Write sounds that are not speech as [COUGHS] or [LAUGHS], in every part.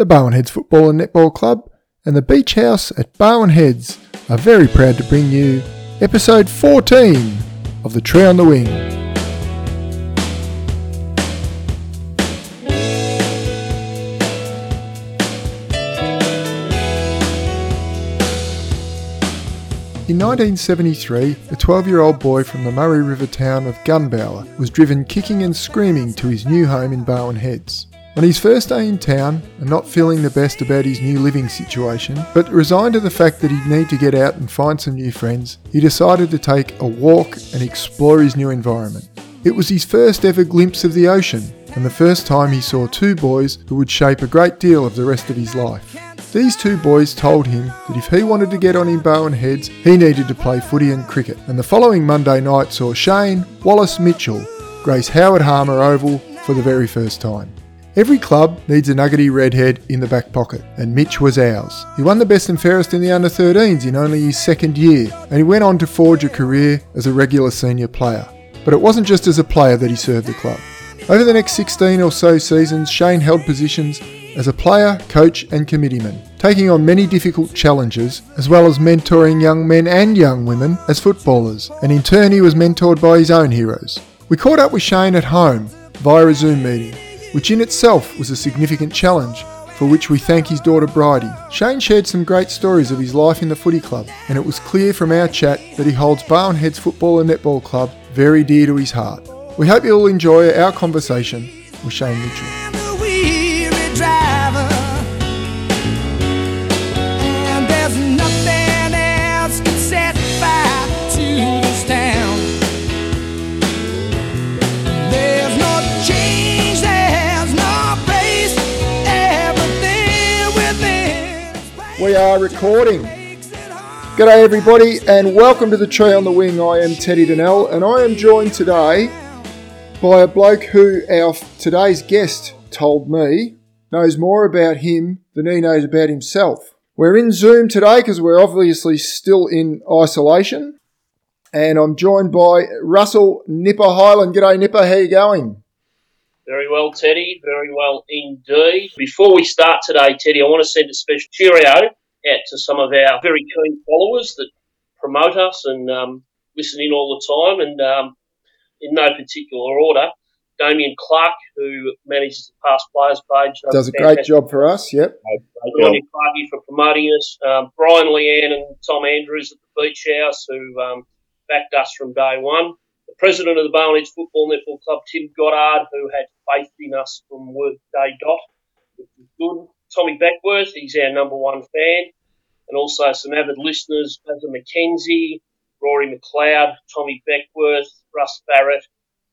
the Barwon Heads Football and Netball Club, and the Beach House at Barwon Heads are very proud to bring you episode 14 of The Tree on the Wing. In 1973, a 12 year old boy from the Murray River town of Gunbower was driven kicking and screaming to his new home in Barwon Heads. On his first day in town, and not feeling the best about his new living situation, but resigned to the fact that he'd need to get out and find some new friends, he decided to take a walk and explore his new environment. It was his first ever glimpse of the ocean, and the first time he saw two boys who would shape a great deal of the rest of his life. These two boys told him that if he wanted to get on in Barwon Heads, he needed to play footy and cricket. And the following Monday night saw Shane Wallace Mitchell grace Howard Harmer Oval for the very first time. Every club needs a nuggety redhead in the back pocket, and Mitch was ours. He won the best and fairest in the under 13s in only his second year, and he went on to forge a career as a regular senior player. But it wasn't just as a player that he served the club. Over the next 16 or so seasons, Shane held positions as a player, coach, and committeeman, taking on many difficult challenges, as well as mentoring young men and young women as footballers, and in turn, he was mentored by his own heroes. We caught up with Shane at home via a Zoom meeting, which in itself was a significant challenge. For which we thank his daughter Bridie. Shane shared some great stories of his life in the footy club, and it was clear from our chat that he holds Barwon Heads Football and Netball Club very dear to his heart. We hope you'll enjoy our conversation with Shane Mitchell. We are recording. G'day everybody and welcome to the Tree on the Wing. I am Teddy Donnell and I am joined today by a bloke who our today's guest told me knows more about him than he knows about himself. We're in Zoom today because we're obviously still in isolation and I'm joined by Russell Nipper Highland. G'day Nipper, how you going? Very well, Teddy. Very well indeed. Before we start today, Teddy, I want to send a special cheerio out to some of our very keen followers that promote us and um, listen in all the time. And um, in no particular order, Damien Clark, who manages the past players page, Does a great job for us, yep. On you, Clarky, for promoting us. Um, Brian Leanne and Tom Andrews at the Beach House, who um, backed us from day one. The president of the Heads Football Netball Club, Tim Goddard, who had faith in us from word day dot, which was good. Tommy Beckworth, he's our number one fan. And also some avid listeners, Basil McKenzie, Rory McLeod, Tommy Beckworth, Russ Barrett,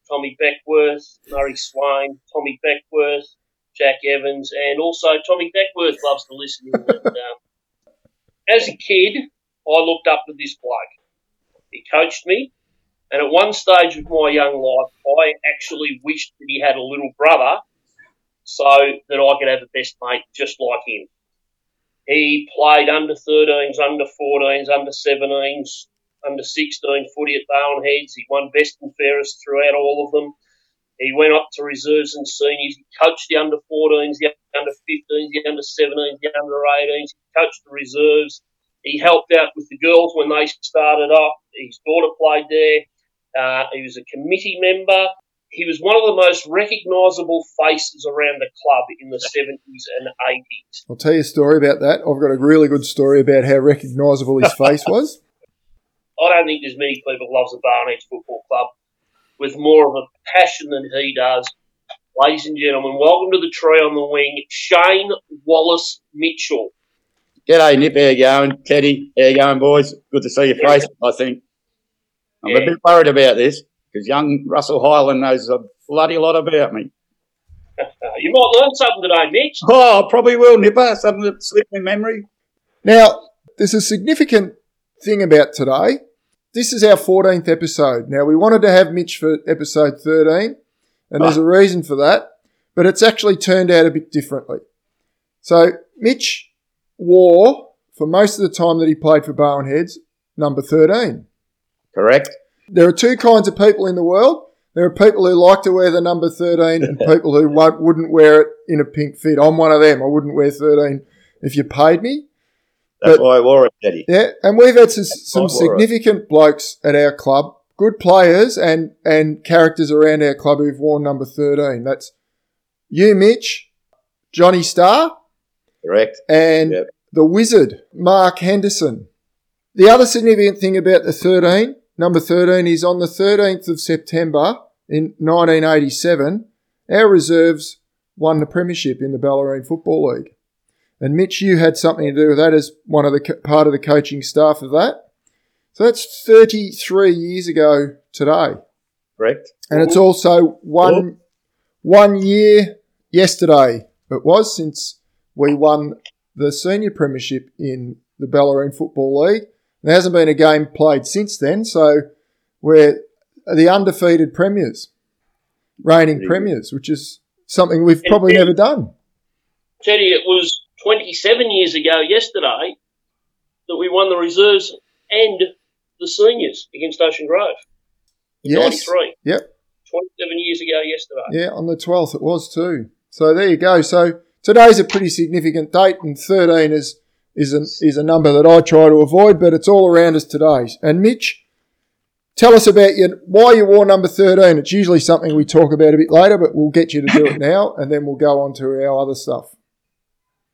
Tommy Beckworth, Murray Swain, Tommy Beckworth, Jack Evans, and also Tommy Beckworth loves to listen. and, um, as a kid, I looked up to this bloke. He coached me, and at one stage of my young life, I actually wished that he had a little brother so that I could have a best mate just like him. He played under 13s, under 14s, under 17s, under 16 footy at Barwon Heads. He won best and fairest throughout all of them. He went up to reserves and seniors. He coached the under 14s, the under 15s, the under 17s, the under 18s. He coached the reserves. He helped out with the girls when they started off. His daughter played there. Uh, he was a committee member. He was one of the most recognisable faces around the club in the 70s and 80s. I'll tell you a story about that. I've got a really good story about how recognisable his face [LAUGHS] was. I don't think there's many people loves the Barwon Football Club with more of a passion than he does. Ladies and gentlemen, welcome to the tree on the wing, Shane Wallace Mitchell. G'day, Nip. How you going? Teddy, how you going, boys? Good to see your face, I think. I'm Yeah. a bit worried about this because young Russell Highland knows a bloody lot about me. [LAUGHS] You might learn something today, Mitch. Oh, I probably will, Nipper. Something that slipped in memory. Now, there's a significant thing about today. This is our 14th episode. Now, we wanted to have Mitch for episode 13, and there's a ah. reason for that, but it's actually turned out a bit differently. So, Mitch wore, for most of the time that he played for Barwon Heads, number 13. Correct? There are two kinds of people in the world. There are people who like to wear the number 13 and [LAUGHS] people who wouldn't wear it in a pink fit. I'm one of them. I wouldn't wear 13 if you paid me. That's But- why I wore it, Teddy. Yeah, and we've had some, some quite all right. significant blokes at our club, good players and, and characters around our club who've worn number 13. That's you, Mitch, Johnny Starr, Correct. and Yep. the wizard, Mark Henderson. The other significant thing about the 13, number 13, is on the 13th of September in 1987, our reserves won the premiership in the Bellarine Football League. And Mitch, you had something to do with that as one of the co- part of the coaching staff of that. So that's 33 years ago today. Correct. And it's also one one year yesterday it was since we won the senior premiership in the Bellarine Football League. There hasn't been a game played since then, so we're the undefeated premiers, reigning premiers, which is something we've probably never done. Teddy, it was 27 years ago yesterday that we won the reserves and the seniors against Ocean Grove. Yes. 93. Yep. 27 years ago yesterday. Yeah, on the 12th it was too. So there you go. So today's a pretty significant date, and 13 is is a, is a number that I try to avoid, but it's all around us today. And Mitch, tell us about your, why you wore number 13. It's usually something we talk about a bit later, but we'll get you to do it now, and then we'll go on to our other stuff.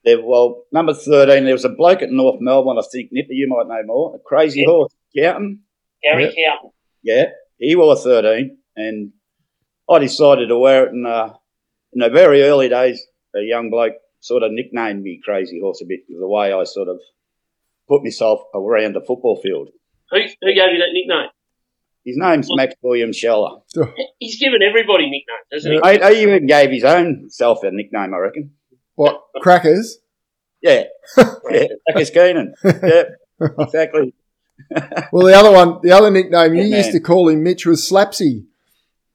There, well, number 13, there was a bloke at North Melbourne, I think, Nipper, you might know more, a crazy Yeah. horse, Counting. Gary Yeah. Cowton. Yeah, he wore 13, and I decided to wear it in, uh, in the very early days. A young bloke sort of nicknamed me Crazy Horse a bit, the way I sort of put myself around the football field. Who, who gave you that nickname? His name's Max William Scheller. He's given everybody nicknames, hasn't he? I, I even gave his own self a nickname, I reckon. What, crackers? Yeah, [LAUGHS] yeah, Marcus Keenan. Yeah, exactly. [LAUGHS] Well, the other one, the other nickname you Yeah, used to call him, Mitch, was Slapsy.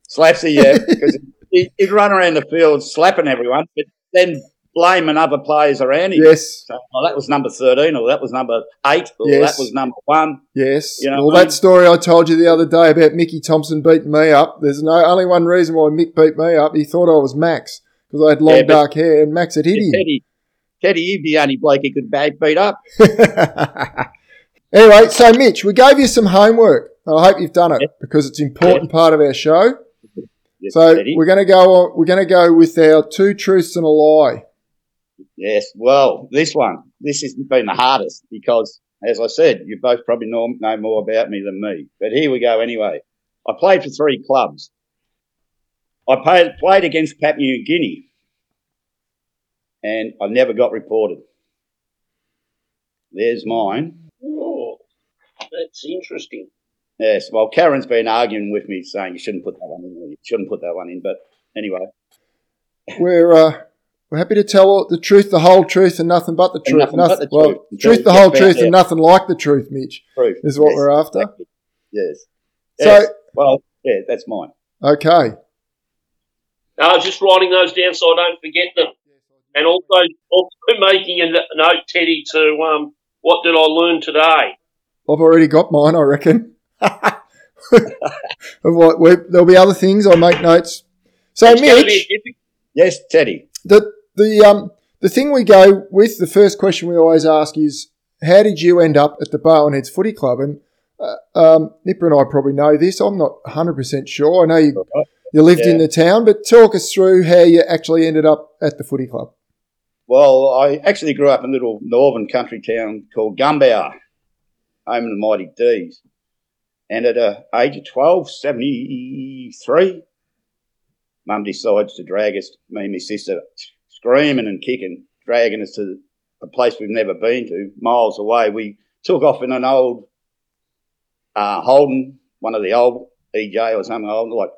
Slapsy, yeah, because [LAUGHS] he, he'd run around the field slapping everyone, but then blaming other players around him. Yes, So, well, that was number 13, or that was number 8, or Yes. that was number 1. yes. You know well, what I that mean? story I told you the other day about Mickey Thompson beating me up. There's no only one reason why Mick beat me up. He thought I was Max because I had long Yeah, dark hair, and Max had hit him. Teddy, Teddy, you'd be the only bloke he could beat up. [LAUGHS] anyway, so Mitch, we gave you some homework. I hope you've done it Yep. because it's an important part of our show. Yes, So Teddy. we're going to go. On, we're going to go with our two truths and a lie. Yes, well, this one, this has been the hardest because, as I said, you both probably know, know more about me than me. But here we go anyway. I played for three clubs. I played, played against Papua New Guinea and I never got reported. There's mine. Oh, that's interesting. Yes, well, Karen's been arguing with me saying you shouldn't put that one in. You shouldn't put that one in. But anyway, We're uh, we're happy to tell all- the truth, the whole truth, and nothing but the truth. nothing but the well, truth. truth, the whole truth, out and nothing like the truth, Mitch. proof Is what Yes, we're after. exactly. Yes. So- well, yeah, that's mine. Okay. No, I was just writing those down so I don't forget them. And also, also making a note, Teddy, to um, what did I learn today? I've already got mine, I reckon. [LAUGHS] Of what there'll be other things. I'll make notes. So, it's going to be Mitch. Yes, Teddy. the the um the thing we go with, the first question we always ask is, how did you end up at the Barwon Heads Footy Club? And uh, um, Nipper and I probably know this. I'm not 100 percent sure. I know you you lived in the town, but talk us through how you actually ended up at the footy club. Well, I actually grew up in a little northern country town called Gunbower, home of the mighty D's. And at the age of 12, 73, mum decides to drag us, me and my sister, screaming and kicking, dragging us to a place we've never been to, miles away. We took off in an old uh, Holden, one of the old EJ or something old, like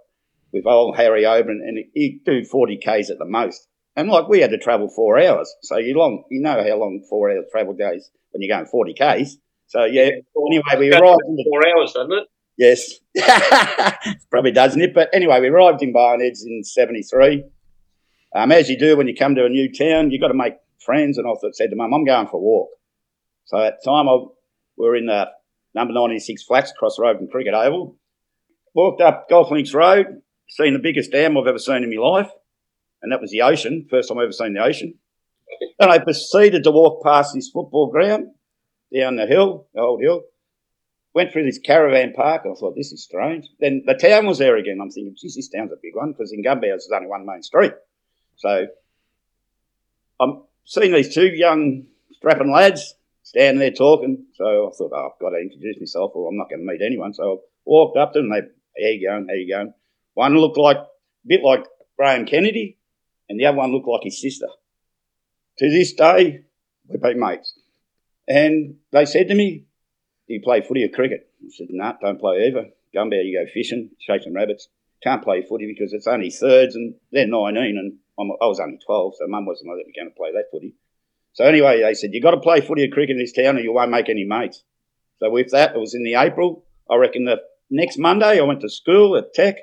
with old Harry Oban, and he'd do 40 Ks at the most. And like we had to travel four hours. So you long you know how long four hours travel goes when you're going 40 Ks. So yeah, anyway, we arrived in four hours, doesn't it? Yes. [LAUGHS] Probably doesn't it? But anyway, we arrived in Barnheads in 73. Um, as you do when you come to a new town, you've got to make friends. And I said to mum, I'm going for a walk. So at the time, I, we were in the number 96 flats across the road from Cricket Oval. Walked up Golf Links Road, seen the biggest dam I've ever seen in my life, and that was the ocean. First time I've ever seen the ocean. And I proceeded to walk past this football ground down the hill, the old hill. Went through this caravan park. I thought, this is strange. Then the town was there again. I'm thinking, geez, this town's a big one because in Gumbow's there's only one main street. So I'm seeing these two young strapping lads standing there talking. So I thought, oh, I've got to introduce myself or I'm not going to meet anyone. So I walked up to them. They, how you going? How you going? One looked like a bit like Graham Kennedy, and the other one looked like his sister. To this day, we've been mates. And they said to me, Do you play footy or cricket? I said, No, nah, don't play either. Gumbow, you go fishing, chasing rabbits. Can't play footy because it's only thirds and they're 19 and I'm, i was only 12, so mum wasn't let me go to play that footy. So anyway, they said, you've got to play footy or cricket in this town or you won't make any mates. So with that, it was in the April. I reckon the next Monday I went to school at Tech,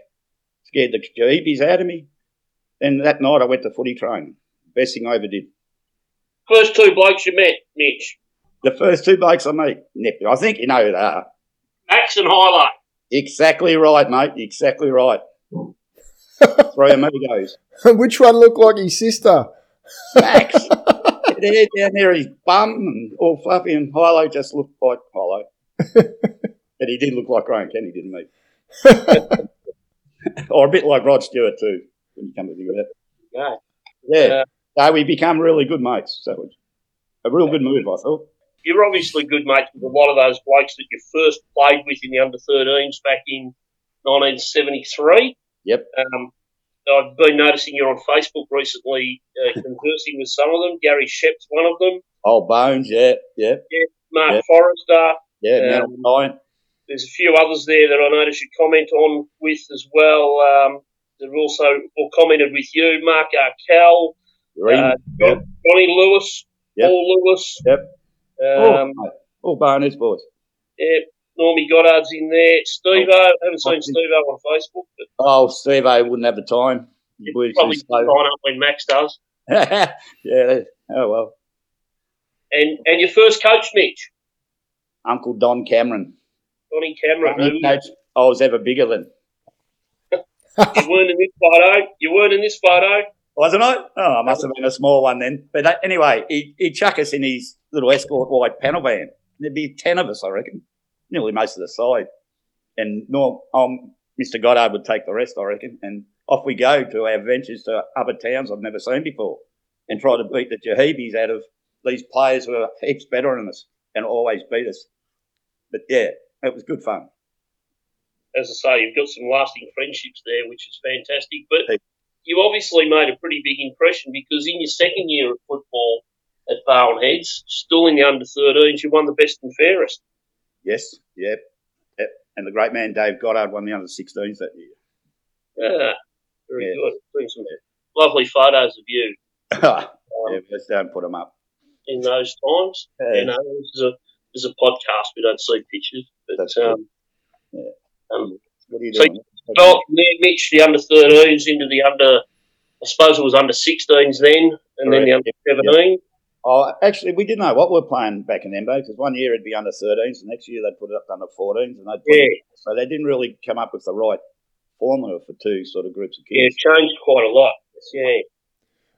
scared the jeebies out of me. Then that night I went to footy training. Best thing I ever did. First two blokes you met, Mitch. The first two blokes I met, I think you know who they are. Max and Highlight. Exactly right, mate. Exactly right. Three amigos. [LAUGHS] Which one looked like his sister? Max. [LAUGHS] there down there, his bum and all fluffy, and Hilo just looked like Hilo. but [LAUGHS] he did look like Graham Kenny, didn't he? or a bit like Rod Stewart too, when you come to think of it. Yeah. Yeah. Uh, so we become really good mates. So it's a real good move, I thought. You're obviously good mates with a lot of those blokes that you first played with in the under 13s back in 1973. Yep. Um, I've been noticing you're on Facebook recently, uh, [LAUGHS] conversing with some of them. Gary Shep's one of them. Oh, Bones, yeah, yeah. Yeah, Mark yeah. Forrester. Yeah, um, There's a few others there that I noticed you comment on with as well. Um, they've also or commented with you, Mark Arkell, uh, yep. Johnny Lewis, yep. Paul Lewis. Yep. Um, oh, all bonus boys. Yeah, Normie Goddard's in there. Steve I haven't seen Steve on Facebook. But oh, Steve wouldn't have the time. He probably sign up when Max does. [LAUGHS] yeah. Oh well. And and your first coach, Mitch? Uncle Don Cameron. Donny Cameron. Coach, I was ever bigger than. you weren't in this photo. You weren't in this photo. Wasn't I? Oh, I must have been a small one then. But uh, anyway, he, he'd chuck us in his little escort white panel van. There'd be 10 of us, I reckon nearly most of the side. And Norm, um, Mr. Goddard would take the rest, I reckon. And off we go to our ventures to other towns I've never seen before and try to beat the Jahibis out of these players who are heaps better than us and always beat us. But yeah, it was good fun. As I say, you've got some lasting friendships there, which is fantastic. But you obviously made a pretty big impression because in your second year of football at Barwon Heads, still in the under 13s, you won the best and fairest. Yes, yep, yep. And the great man Dave Goddard won the under 16s that year. Yeah, very yeah. good. Bring some lovely photos of you. [LAUGHS] um, yeah, let's don't put them up. In those times, yeah. you know, this is a this is a podcast. We don't see pictures, but um, yeah. um, what are you doing? So, well, Mitch, the under 13s into the under, I suppose it was under 16s then, and Correct. then the under 17. Oh, actually, we didn't know what we were playing back in Embo because one year it'd be under 13s, the next year they'd put it up to under 14s, and they'd yeah. It, so they didn't really come up with the right formula for two sort of groups of kids. Yeah, it changed quite a lot. Yeah,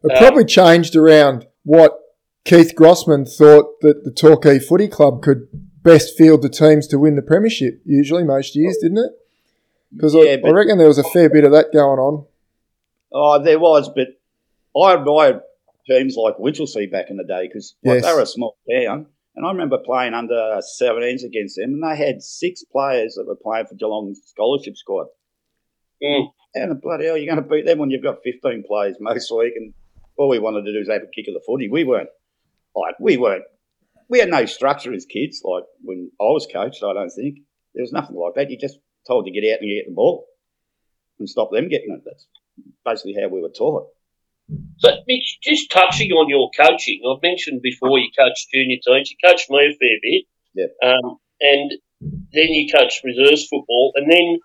it uh, probably changed around what Keith Grossman thought that the Torquay Footy Club could best field the teams to win the premiership. Usually, most years, didn't it? Because yeah, I, I, reckon there was a fair bit of that going on. Oh, there was, but I, I teams like Winchelsea back in the day because yes. they were a small town. And I remember playing under 17s against them, and they had six players that were playing for Geelong's scholarship squad. Mm. And bloody hell, you're going to beat them when you've got 15 players most [LAUGHS] week, and all we wanted to do was have a kick of the footy. We weren't like we weren't. We had no structure as kids, like when I was coached. I don't think there was nothing like that. You just told to get out and get the ball and stop them getting it. That's basically how we were taught. So, Mitch, just touching on your coaching, I've mentioned before you coached junior teams. You coached me a fair bit. Yep. Um, and then you coached reserves football. And then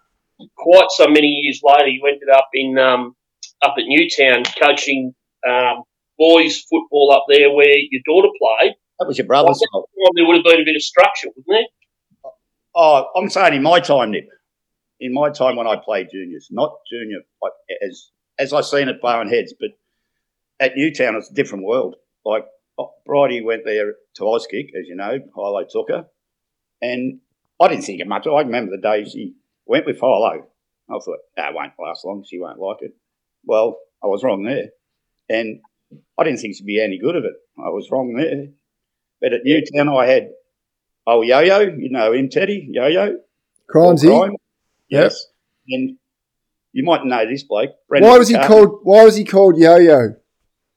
quite so many years later, you ended up in um, up at Newtown coaching um, boys football up there where your daughter played. That was your brother's well, There would have been a bit of structure, wouldn't there? Oh, I'm saying in my time, Nip. in my time when I played juniors, not junior as as I seen at Bowen Heads, but at Newtown it's a different world. Like Bridie went there to Auskick, as you know, Hilo took her, and I didn't think it much. I remember the day she went with Hilo. I thought that won't last long. She won't like it. Well, I was wrong there, and I didn't think she'd be any good at it. I was wrong there. But at Newtown, I had oh Yo-Yo, you know him, Teddy Yo-Yo. Crimesy. Crime. Yes. And you might know this bloke. Brendan Why was he called? Why was he called Yo-Yo?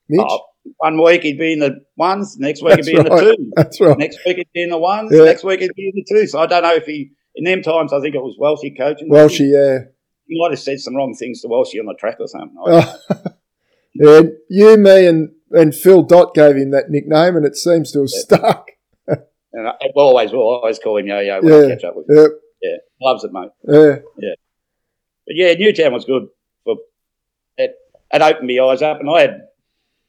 Mitch. Oh, one week he'd be in the ones, next week That's he'd be in the twos. That's right. Next week he'd be in the ones, Yeah. next week he'd be in the twos. So I don't know if he, in them times, I think it was Welshie coaching. Welshie, yeah. He might have said some wrong things to Welshie on the track or something. Oh. [LAUGHS] yeah. You, me, and and Phil Dot gave him that nickname, and it seems to have stuck. [LAUGHS] And I, we'll always, we'll always call him Yo-Yo when I Yeah. catch up with him. Yep. Yeah, loves it, mate. Yeah. But yeah, Newtown was good. For, it, it opened my eyes up, and I had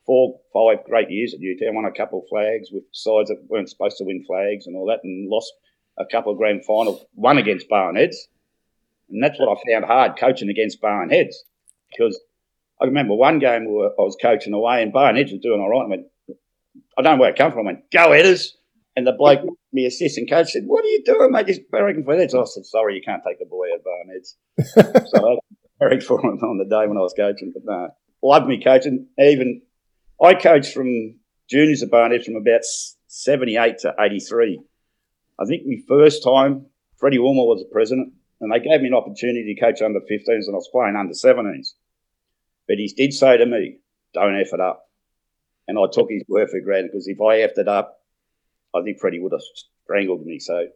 four, five great years at Newtown. Won a couple of flags with sides that weren't supposed to win flags and all that, and lost a couple of grand finals. One against Barnheads, and that's what I found hard coaching against Barnheads because I remember one game where I was coaching away, and Barnheads was doing all right. I went, I don't know where it come from. I went, go headers. And the bloke, my assistant coach, said, "What are you doing, mate? Just barracking for heads." I said, "Sorry, you can't take the boy out of Barnheads." [LAUGHS] so I barracked for him on the day when I was coaching. But no, loved me coaching. Even I coached from juniors at Barnheads from about seventy-eight to eighty-three. I think my first time, Freddie Wilmore was the president, and they gave me an opportunity to coach under 15s, and I was playing under 17s. But he did say to me, "Don't f it up," and I took his word for granted because if I effed it up, I think Freddie would have strangled me. So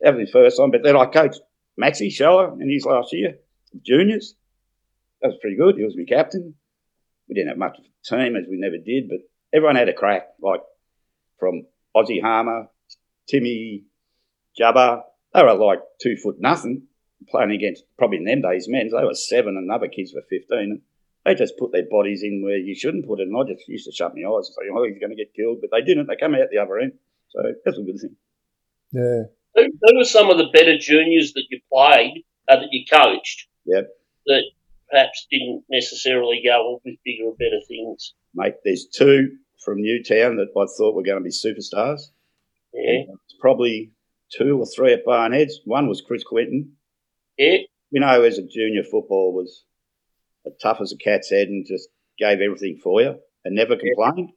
that was his first time. But then I coached Maxie Shower in his last year, juniors. That was pretty good. He was my captain. We didn't have much of a team as we never did, but everyone had a crack. Like from Ozzy Harmer, Timmy, Jabba. They were like two foot nothing playing against probably in them days men. So they were seven and other kids were fifteen. And they just put their bodies in where you shouldn't put it. And I just used to shut my eyes and say, "Oh, he's going to get killed," but they didn't. They come out the other end. So that's a good thing. Yeah. Who, who were some of the better juniors that you played, uh, that you coached? Yep. That perhaps didn't necessarily go with bigger and better things. Mate, there's two from Newtown that I thought were going to be superstars. Yeah, It's probably two or three at Barnheads. One was Chris Quinton. yeah, You know, as a junior football was as tough as a cat's head and just gave everything for you and never complained.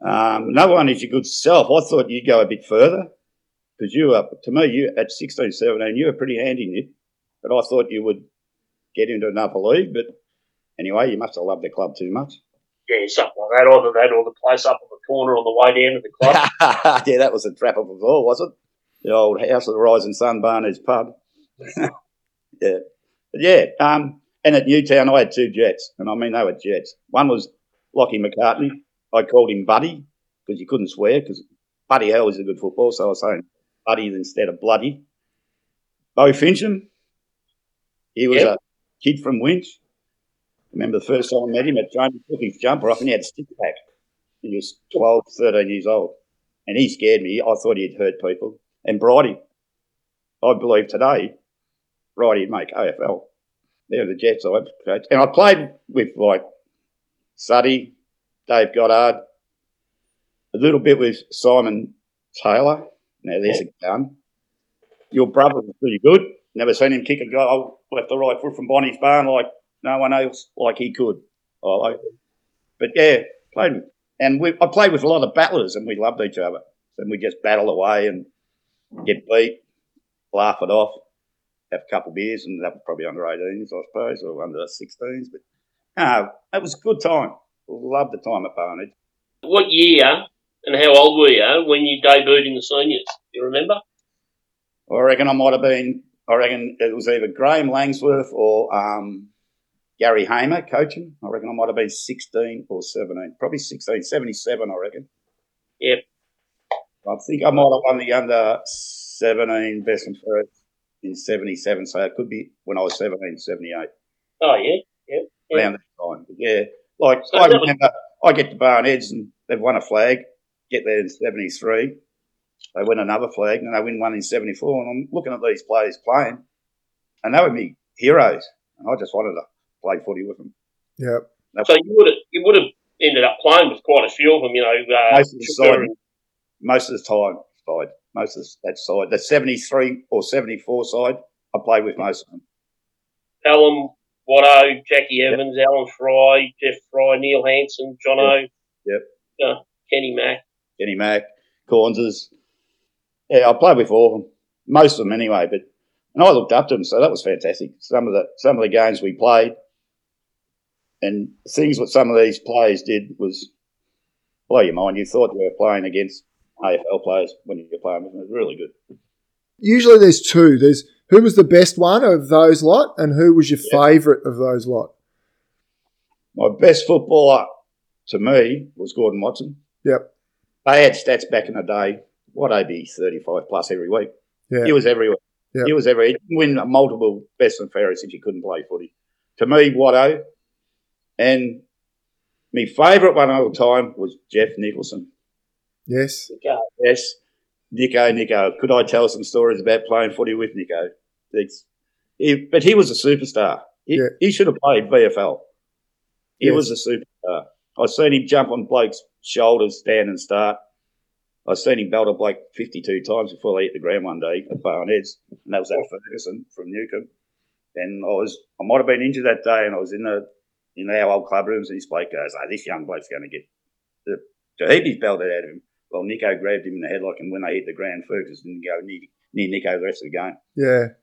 Um, another one is your good self. I thought you'd go a bit further because you were, to me, you at 16, 17, you were pretty handy, Nick. But I thought you would get into another league. But anyway, you must have loved the club too much. yeah, something like that. Either that or the place up on the corner on the way down to the club. [LAUGHS] yeah, that was a trap of us all, was it? The old House of the Rising Sun Barney's pub. [LAUGHS] yeah. But yeah, um, and at Newtown, I had two jets, and I mean, they were jets. One was Lockie McCartney. I called him Buddy because you couldn't swear because Buddy Hell is a good football, so I was saying Buddy instead of Bloody. Bo Fincham, he was Yeah. a kid from Winch. Remember the first time I met him at training, took his jumper off and he had a stick pack. He was 12, 13 years old. And he scared me. I thought he'd hurt people. And Bridie, I believe today, Brighty'd make AFL. They're the Jets I coached. And I played with like Suddy, Dave Goddard, a little bit with Simon Taylor. Now there's a gun. Your brother was pretty good. Never seen him kick a goal left or right foot from Bonnie's barn like no one else like he could. I- but yeah, played with, and we, I played with a lot of battlers, and we loved each other. And we just battle away and get beat, laugh it off, have a couple of beers, and that was probably under 18s, I suppose, or under 16s. But no, it was a good time. Loved the time at Barnage. What year and how old were you when you debuted in the seniors? Do You remember? I reckon I might have been. I reckon it was either Graham Langsworth or um, Gary Hamer coaching. I reckon I might have been 16 or 17. Probably 16, 77, I reckon. Yep. I think I might have won the under 17 best and first in 77. So it could be when I was 17, 78, Oh yeah, yeah. around that time. But yeah, like So I that was- remember I get to Barnheads and they've won a flag, get there in 73. They win another flag and they win one in 74. And I'm looking at these players playing. and they were me heroes. And I just wanted to play footy with them. Yeah. So you would have you would have ended up playing with quite a few of them, you know. Uh, Most of the side, most of the time, side, most of that side, the seventy three or seventy four side, I played with most of them. Alan Watto, Jackie Evans, Alan Fry, Jeff Fry, Neil Hanson, John O. Yep. Uh, Kenny Mack. Kenny Mack, Cornses. Yeah, I played with all of them, most of them anyway. But and I looked up to them, so that was fantastic. Some of the some of the games we played, and things what some of these players did was blow your mind. You thought you were playing against AFL players when you were playing with them. It was really good. Usually there's two. There's who was the best one of those lot, and who was your favourite of those lot. My best footballer to me was Gordon Watson. Yep. They had stats back in the day. What would be thirty five plus every week? Yeah. He was everywhere. Yeah. He was everywhere. He didn't win multiple best and fairest if you couldn't play footy. To me, Watto, and my favourite one of all time was Jeff Nicholson. Yes. Yes, Nico, Nico. Could I tell some stories about playing footy with Nico? It's, he, but he was a superstar. He, Yeah. he should have played VFL. He Yes. was a superstar. I've seen him jump on blokes' shoulders, stand and start. I've seen him belt a bloke 52 times before they hit the ground one day at Barn Heads, and that was at oh. Ferguson from Newcomb. And I was, I might have been injured that day, and I was in the in our old club rooms, and this bloke goes, "Oh, this young bloke's going to get the, the heap he's belted out of him." Well, Nico grabbed him in the headlock, and when they hit the ground, Ferguson didn't go near, near Nico the rest of the game. Yeah.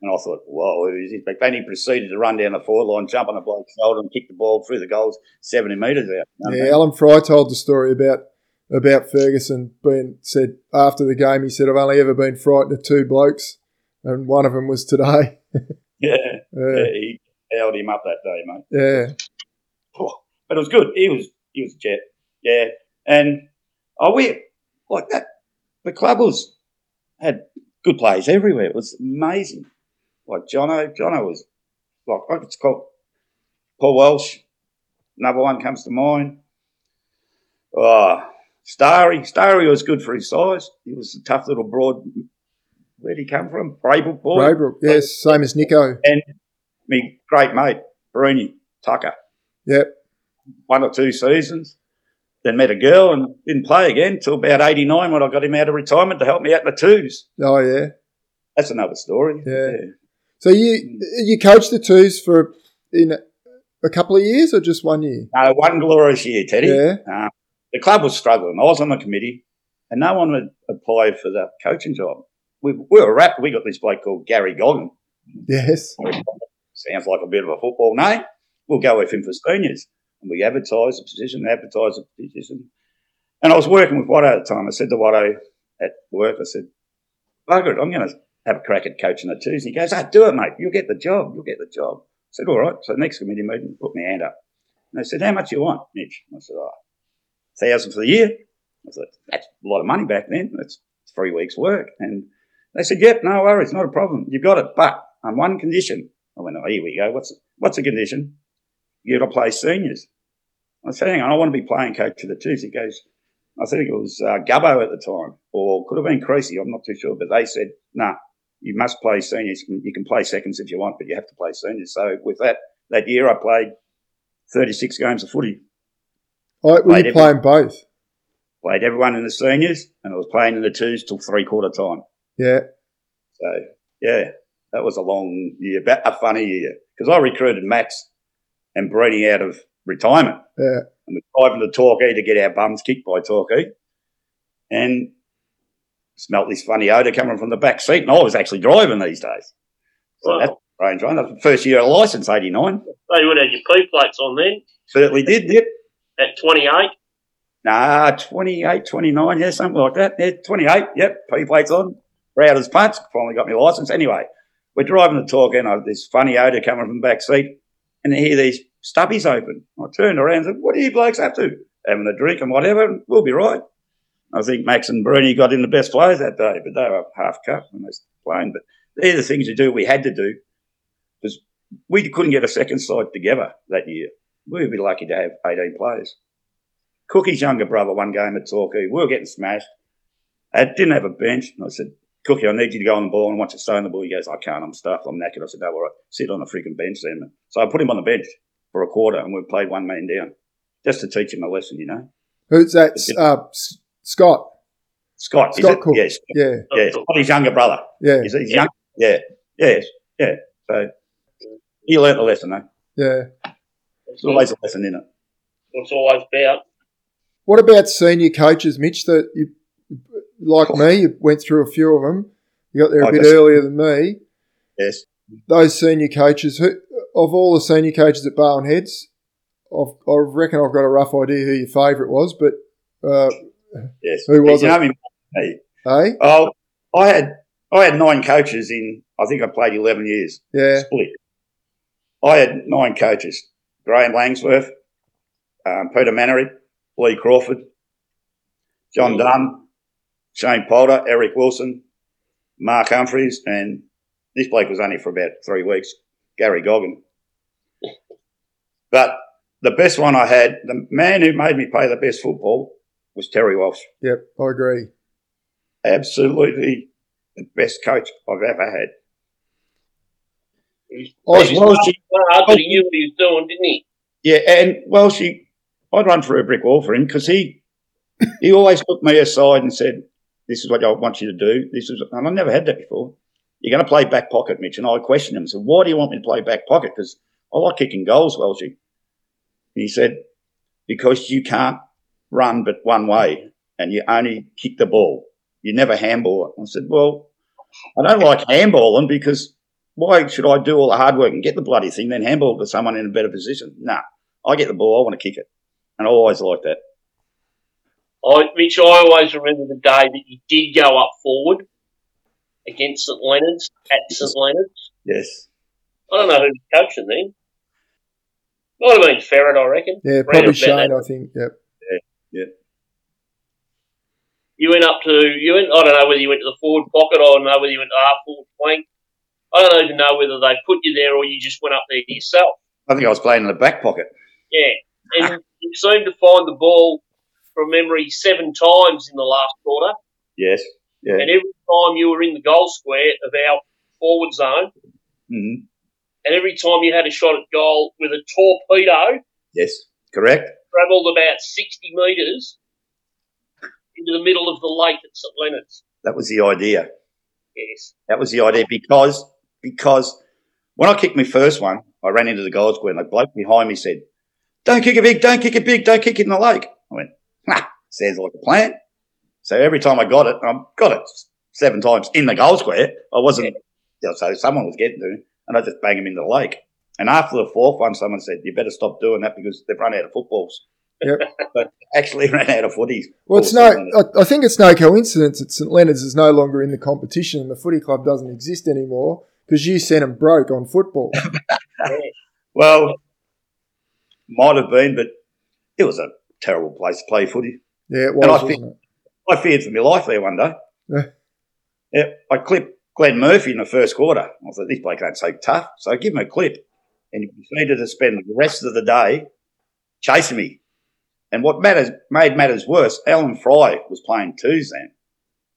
And I thought, whoa, who is this? But then he proceeded to run down the forward line, jump on a bloke's shoulder, and kick the ball through the goals 70 metres out. You know what I Yeah. mean? Alan Fry told the story about about Ferguson being said after the game. He said, "I've only ever been frightened of two blokes, and one of them was today." [LAUGHS] yeah. Yeah. Yeah, he held him up that day, mate. Yeah. Oh, but it was good. He was he was a jet. Yeah. And I we like that the club was had good players everywhere. It was amazing. Like Jono, Jono was like I could call Paul Welsh, another one comes to mind. Oh Starry. Starry was good for his size. He was a tough little broad where'd he come from? Braybrook boy. Braybrook. Yes. Same as Nico. And me great mate, Bruni Tucker. Yep. one or two seasons. Then met a girl and didn't play again until about 89 when I got him out of retirement to help me out in the twos. Oh yeah. That's another story. Yeah. So you you coached the twos for in a couple of years or just one year? No, one glorious year, Teddy. Yeah. Uh, the club was struggling. I was on the committee and no one would apply for the coaching job. We, we were wrapped. We got this bloke called Gary Goggin. Yes. Sounds like a bit of a football name. We'll go with him for seniors. And we advertised the position, advertised the position. And I was working with Watto at the time. I said to Watto at work, I said, Bugger it, I'm going to have a crack at coaching the twos. And He goes, ah, do it, mate. You'll get the job. You'll get the job. I said, all right. So next committee meeting, put my hand up. And they said, how much you want, Mitch? I said, oh, thousand for the year. I thought, that's a lot of money back then. That's three weeks' work. And they said, yep, no worries, not a problem. You've got it. But on one condition. I went, oh, here we go. What's, what's the condition? You've got to play seniors. I said, hang on, I want to be playing coach of the twos. He goes, I think it was uh, Gubbo at the time, or could have been Creasy, I'm not too sure. But they said, nah, you must play seniors. You can play seconds if you want, but you have to play seniors. So with that, that year I played 36 games of footy. Oh, were Played you every- playing both? Played everyone in the seniors, and I was playing in the twos till three quarter time. Yeah. So yeah, that was a long year, but a funny year because I recruited Max and Brady out of retirement, Yeah. and we were driving to Torquay to get our bums kicked by Torquay, and smelt this funny odour coming from the back seat, and I was actually driving these days. So Wow. that's strange, right? That's the first year of licence, eighty nine. So you would have your P plates on then Certainly did, yep. At 28. Nah, 28, 29, yeah, something like that. Yeah, 28, yep, P plates on. Proud as punch, finally got my licence. Anyway, we're driving to talk, and I, this funny odour coming from the back seat, and I hear these stubbies open. I turned around and said, What are you blokes up to? Having a drink and whatever, we'll be right. I think Max and Bruni got in the best players that day, but they were half cut when they playing. But they're the things you do, we had to do, because we couldn't get a second side together that year. We would be lucky to have 18 players. Cookie's younger brother, one game at Torquay, we were getting smashed. I didn't have a bench. And I said, Cookie, I need you to go on the ball and want to stay on the ball. He goes, I can't, I'm stuffed, I'm knackered. I said, no, all right, sit on the freaking bench then. So I put him on the bench for a quarter and we played one man down just to teach him a lesson, you know. Who's that? Uh, Scott. Scott, is Scott it? Cook. Yes, Yeah, yeah, Scott, his younger brother. yeah, Is it his young? Yeah, yes, yeah. So he learnt a lesson, though. yeah. There's always a lesson in it. what it's always about. What about senior coaches, Mitch? That you, like me, you went through a few of them. You got there a I bit guess- earlier than me. Yes. Those senior coaches, who, of all the senior coaches at Barwon Heads, I've, I reckon I've got a rough idea who your favourite was. But uh, Yes. Who was you it? know him? Hey. hey, Oh, I had I had nine coaches in. I think I played eleven years. yeah, Split. I had nine coaches: Graham Langsworth, um, Peter Mannery, Lee Crawford, John Dunn, Shane Polder, Eric Wilson, Mark Humphreys, and this bloke was only for about three weeks. Gary Goggin. But the best one I had, the man who made me play the best football was Terry Walsh. yep, I agree. Absolutely the best coach I've ever had. Oh, he I was was- well, she- hard, but he knew what he was doing, didn't he? Yeah, and well, she, I'd run through a brick wall for him because he, he always took me aside and said, "This is what I want you to do. This is," and I never had that before. You're going to play back pocket, Mitch, and I questioned him. Said, "Why do you want me to play back pocket? Because I like kicking goals, Welshie." And he said, "Because you can't run but one way, and you only kick the ball. You never handball it." I said, "Well, I don't like handballing because." Why should I do all the hard work and get the bloody thing, then handball it to someone in a better position? Nah, I get the ball, I want to kick it. And I always like that. I, Mitch, I always remember the day that you did go up forward against St Leonard's at St Leonard's. Yes. I don't know who was coaching then. Might have been Ferret, I reckon. Yeah, probably about Shane. that. I think. Yep. Yeah. You went up to you went. I don't know whether you went to the forward pocket. I don't know whether you went to half forward flank. I don't even know whether they put you there or you just went up there yourself. I think I was playing in the back pocket. Yeah, and [LAUGHS] you seemed to find the ball from memory seven times in the last quarter, Yes. Yeah. and every time you were in the goal square of our forward zone, hmm and every time you had a shot at goal with a torpedo, Yes. Correct. travelled about sixty metres into the middle of the lake at St Leonard's. That was the idea. Yes. That was the idea because because when I kicked my first one, I ran into the goal square and the bloke behind me said, Don't kick it big, don't kick it big, don't kick it in the lake. I went, Nah, sounds like a plan. So every time I got it, I got it seven times in the goal square. I wasn't, know, so someone was getting to and I just bang him into the lake. And after the fourth one, someone said, You better stop doing that because they've run out of footballs. Yep. [LAUGHS] but actually ran out of footies. Well, it's no. I, I think it's no coincidence that St Leonard's is no longer in the competition and the footy club doesn't exist anymore because you sent him broke on football. [LAUGHS] Well, might have been, but it was a terrible place to play footy. Yeah, it And I was, think- wasn't it? I feared for my life there one day. Yeah. Yeah, I clipped Glenn Murphy in the first quarter. I thought, this bloke ain't so tough. So I give him a clip. And he proceeded to spend the rest of the day chasing me. And what matters, made matters worse, Alan Fry was playing twos then.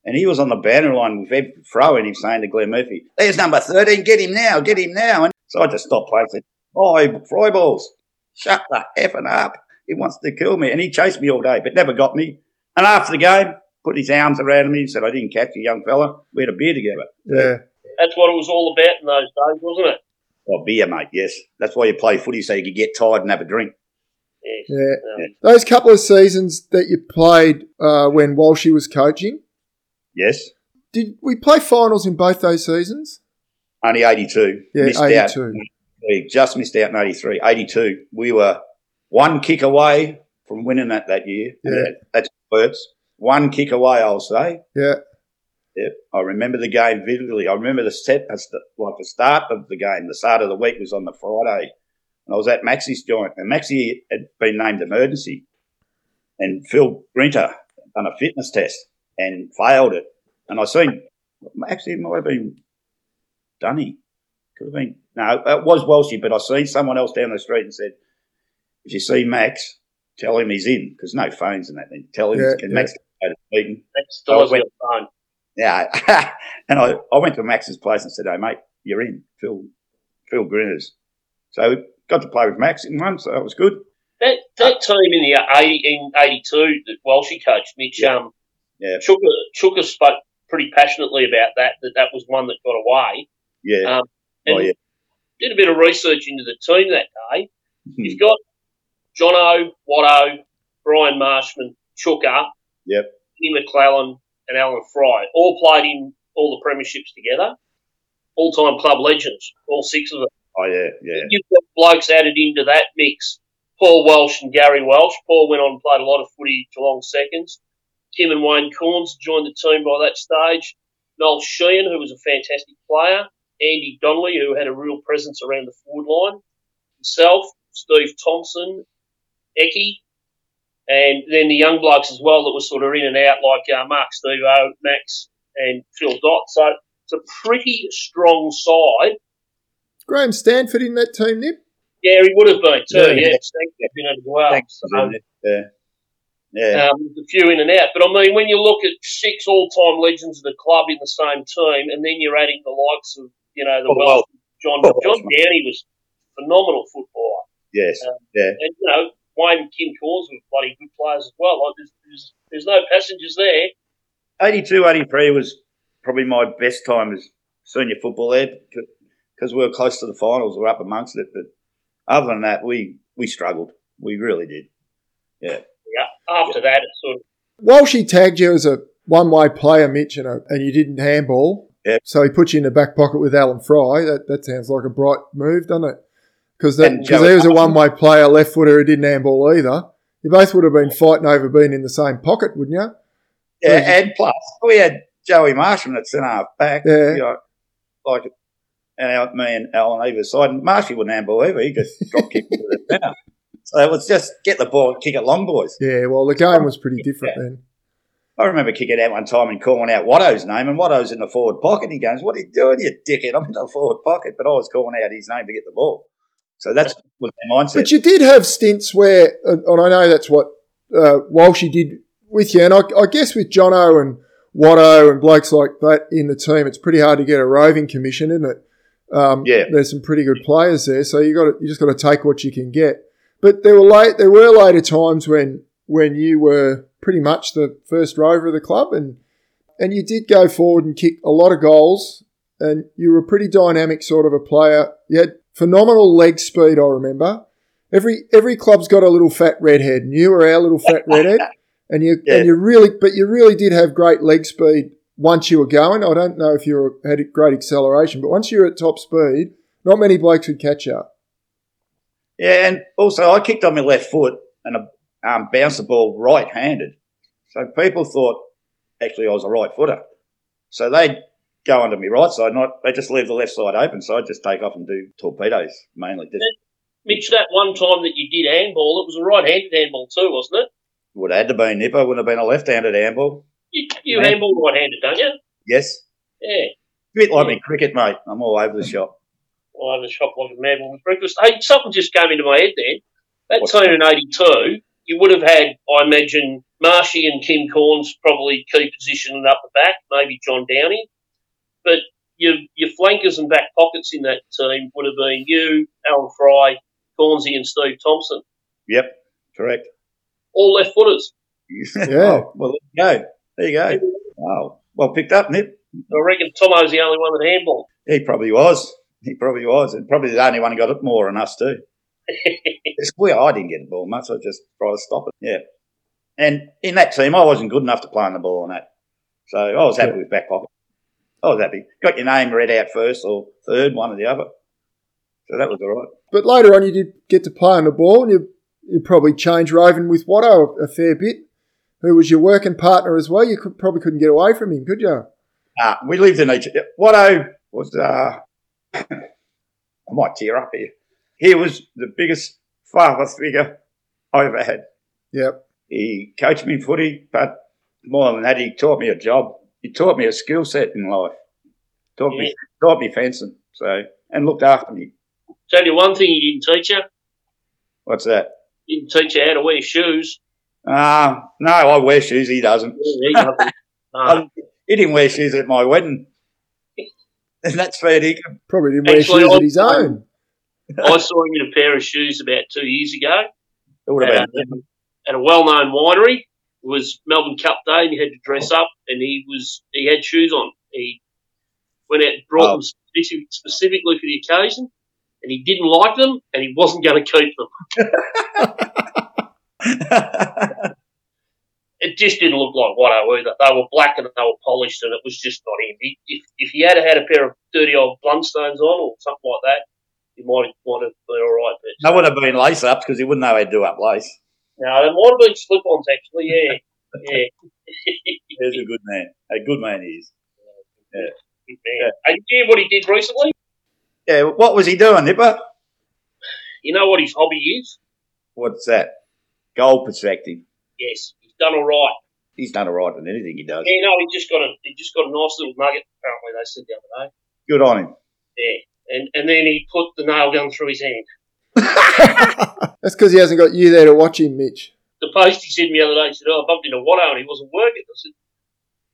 And he was on the boundary line with Ed Fro and he was saying to Glenn Murphy, there's number 13, get him now, get him now. And so I just stopped playing and said, oh, Fry balls, shut the effing up. He wants to kill me. And he chased me all day, but never got me. And after the game, put his arms around me, and said, I didn't catch you, young fella. We had a beer together. Yeah, That's what it was all about in those days, wasn't it? Oh, beer, mate, yes. That's why you play footy, so you could get tired and have a drink. Yes. yeah. Um, Those couple of seasons that you played uh, when Walshy was coaching, Yes. did we play finals in both those seasons? Only 82. Yeah, missed out. 82. We just missed out in 83. 82. We were one kick away from winning that that year. Yeah. That- That's words. One kick away, I'll say. Yeah, Yep. I remember the game vividly. I remember the set, like the start of the game. The start of the week was on the Friday. And I was at Maxie's joint, and Maxie had been named emergency. And Phil Grinter done a fitness test and failed it. And I seen, actually, it might have been Dunny. Could have been, no, it was Welshie, but I seen someone else down the street and said, if you see Max, tell him he's in, because no phones and that. Then tell him, Yeah, can yeah. Max go to the meeting? That's still I has went- phone. Yeah, [LAUGHS] and I, I went to Max's place and said, "Hey, mate, you're in, Phil, Phil Grinners." So got to play with Max in one, so that was good. That that team in the 80, in '82 that Walshy coached, Mitch, Yeah. um, Yeah. Chuka, Chuka spoke pretty passionately about that. That that was one that got away. Yeah, Um, and oh yeah, did a bit of research into the team that day. Hmm. You've got Jono, Watto, Brian Marshman, Chuka, Yep. Tim McClellan, and Alan Fry. All played in all the premierships together. All time club legends, all six of them. oh yeah, yeah, You've got blokes added into that mix. Paul Welsh and Gary Welsh. Paul went on and played a lot of footy Geelong seconds. Tim and Wayne Corns joined the team by that stage. Noel Sheehan, who was a fantastic player. Andy Donnelly, who had a real presence around the forward line. Himself, Steve Thompson, Eki, and then the young blokes as well that were sort of in and out, like uh, Mark Stevo, Max, and Phil Dott. So it's a pretty strong side. Graham Stanford in that team, Nip. Yeah, he would have been too. Yeah, Yeah, yeah. Stank had been as well. Thanks, So, yeah, yeah, um, there's a few in and out. But I mean, when you look at six all-time legends of the club in the same team, and then you're adding the likes of, you know, the Oh, Welsh, John Oh, John Downey was phenomenal footballer, yes, Um, yeah, and you know Wayne Kim Corns were bloody good players as well. Like there's, there's, there's no passengers there. 82, 83 was probably my best time as senior football there because we were close to the finals, we were up amongst it. But other than that, we we struggled. We really did. Yeah. After that, it's sort of Walshy tagged you as a one-way player, Mitch, and, a, and you didn't handball. Yep. So he put you in the back pocket with Alan Fry. That that sounds like a bright move, doesn't it? Because And because Joey he was a one-way player, left footer who didn't handball either. You both would have been fighting over being in the same pocket, wouldn't you? Yeah, Yeah. and plus we had Joey Marsham at centre half back. Yeah. You know, like, and our, me and Alan either side. And Marshy wouldn't handball either. He just drop kicked into the centre. So it was just get the ball, kick it long, boys. Yeah. Well, the game was pretty different then. I remember kicking out one time and calling out Watto's name, and Watto's in the forward pocket. He goes, "What are you doing, you dickhead? I'm in the forward pocket." But I was calling out his name to get the ball. So that's was my mindset. But you did have stints where, and and I know that's what uh, Walshy did with you, and I, I guess with Jono and Watto and blokes like that in the team, it's pretty hard to get a roving commission, isn't it? Um, Yeah. there's some pretty good players there, so you got to, you just got to take what you can get. But there were late, there were later times when when you were pretty much the first rover of the club, and and you did go forward and kick a lot of goals, and you were a pretty dynamic sort of a player. You had phenomenal leg speed, I remember. Every every club's got a little fat redhead, and you were our little fat redhead, [LAUGHS] and you Yeah. and you really, but you really did have great leg speed once you were going. I don't know if you were, had great acceleration, but once you were at top speed, not many blokes would catch you. Yeah, and also I kicked on my left foot and um, bounced the ball right-handed. So people thought actually I was a right footer. So they'd go onto my right side, I, they just leave the left side open. So I'd just take off and do torpedoes mainly. Just Mitch. That one time that you did handball, it was a right-handed handball too, wasn't it? would have had to be nipper, wouldn't have been a left-handed handball. You, you handball right-handed, don't you? Yes, Yeah. a bit like me cricket, mate. I'm all over the shop. Well, I had a shop like a madman with breakfast. Hey, something just came into my head then. That What's team in '82, you would have had, I imagine, Marshy and Kim Corns probably key positioning up the back, maybe John Downey. But your your flankers and back pockets in that team would have been you, Alan Fry, Cornsey, and Steve Thompson, Yep, correct. all left footers. [LAUGHS] Yeah. Oh, well, there you go. There you go. Oh, well picked up, Nip. I reckon Tomo's the only one that handball. He probably was. He probably was, and probably the only one who got it more than us too. [LAUGHS] it's weird. I didn't get the ball much. I just tried to stop it. Yeah. And in that team, I wasn't good enough to play on the ball on that. So I was happy Yeah. with back pocket. I was happy. Got your name read out first or third, one or the other. So that was all right. But later on, you did get to play on the ball, and you you probably changed roving with Watto a, a fair bit, who was your working partner as well. You could, probably couldn't get away from him, could you? Uh, we lived in each. Watto was. Uh, [COUGHS] I might tear up here. He was the biggest father figure I ever had. Yep. He coached me footy, but more than that, he taught me a job. He taught me a skill set in life. Taught me, taught me fencing. So and looked after me. Tell you one thing he didn't teach you. What's that? He didn't teach you how to wear shoes. Uh, no, I wear shoes. He doesn't. Yeah, he doesn't. No. [LAUGHS] Um, he didn't wear shoes at my wedding. [LAUGHS] And that's fair dinkum. Probably didn't wear Actually, shoes I- of his own. [LAUGHS] I saw him in a pair of shoes about two years ago It would have at been. a, at a well-known winery. It was Melbourne Cup Day, and he had to dress up, and he was he had shoes on. He went out and brought Oh. them specific, specifically for the occasion, and he didn't like them, and he wasn't going to keep them. [LAUGHS] It just didn't look like Watto either. They were black and they were polished, and it was just not him. He, if if he had had a pair of dirty old Blundstones on or something like that, he might have, might have been all right. But that would uh, have been lace ups because he wouldn't know how to do up lace. no, there might have been slip-ons actually. Yeah, yeah. [LAUGHS] He's a good man. A good man he is. Good man. Hey, did you hear what he did recently? Yeah, what was he doing, Nipper? You know what his hobby is? What's that? Gold prospecting. Yes, done all right. He's done all right in anything he does. Yeah, no, he just got a he just got a nice little nugget. Apparently, they said the other day. Good on him. Yeah, and and then he put the nail gun through his hand. [LAUGHS] That's because he hasn't got you there to watch him, Mitch. The post he said me the other day, he said, "Oh, I bumped into Watto and he wasn't working." I said,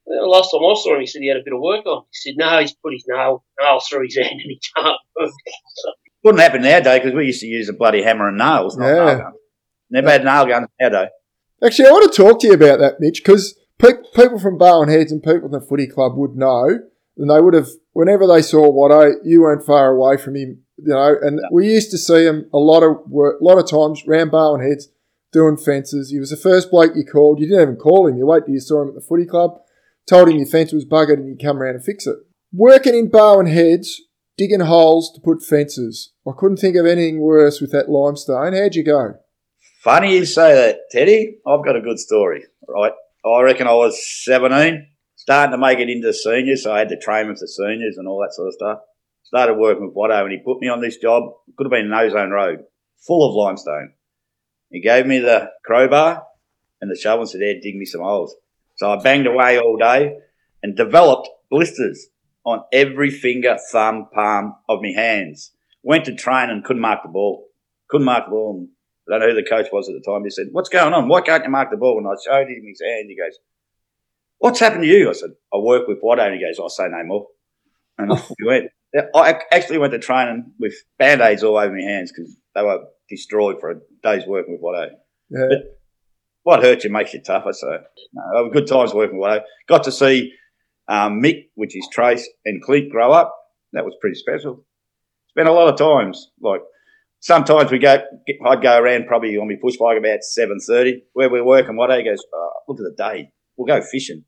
well, "Last time I saw him, he said he had a bit of work on." He said, "No, he's put his nail nail through his hand and he can't." work." So, [LAUGHS] Wouldn't happen nowadays because we used to use a bloody hammer and nails, not Yeah. nail guns. Never had nail guns nowadays. Actually, I want to talk to you about that, Mitch, because pe- people from Barwon Heads and people in the footy club would know, and they would have, whenever they saw Watto, you weren't far away from him, you know, and we used to see him a lot of work, a lot of times round Barwon Heads doing fences. He was the first bloke you called. You didn't even call him. You wait till you saw him at the footy club, told him your fence was buggered, and he'd come around and fix it. Working in Barwon Heads, digging holes to put fences. I couldn't think of anything worse with that limestone. How'd you go? Funny you say that, Teddy. I've got a good story, right? I reckon I was 17, starting to make it into seniors, so I had to train with the seniors and all that sort of stuff. Started working with Watto and he put me on this job. Could have been an ozone road, full of limestone. He gave me the crowbar and the shovel and said, there, dig me some holes. So I banged away all day and developed blisters on every finger, thumb, palm of my hands. Went to train and couldn't mark the ball. Couldn't mark the ball. And I don't know who the coach was at the time. He said, What's going on? Why can't you mark the ball? And I showed him his hand. He goes, What's happened to you? I said, I work with Watto. And he goes, I'll say no more. And off we went. I actually went to training with band aids all over my hands because they were destroyed for a day's working with Watto. Yeah. What hurts you makes you tougher. So, no, good times working with Watto. Got to see um, Mick, which is Trace, and Clint grow up. That was pretty special. Spent a lot of times, like, sometimes we go, I'd go around probably on my push bike about 7.30, where we're working. Watto goes, oh, look at the day. We'll go fishing.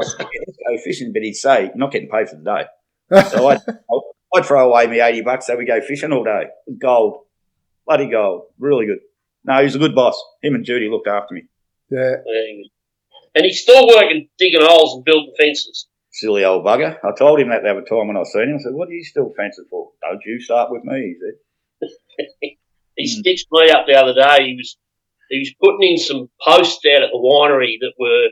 I said, yeah, let's go fishing. But he'd say, "You're not getting paid for the day. So [LAUGHS] I'd, I'd throw away my 80 bucks, so we go fishing all day. Gold. Bloody gold. Really good. No, he was a good boss. Him and Judy looked after me. yeah. And he's still working, digging holes and building fences. Silly old bugger. I told him that the other time when I seen him. I said, what are you still fencing for? Don't you start with me, he said. He Mm. stitched me up the other day. He was he was putting in some posts out at the winery that were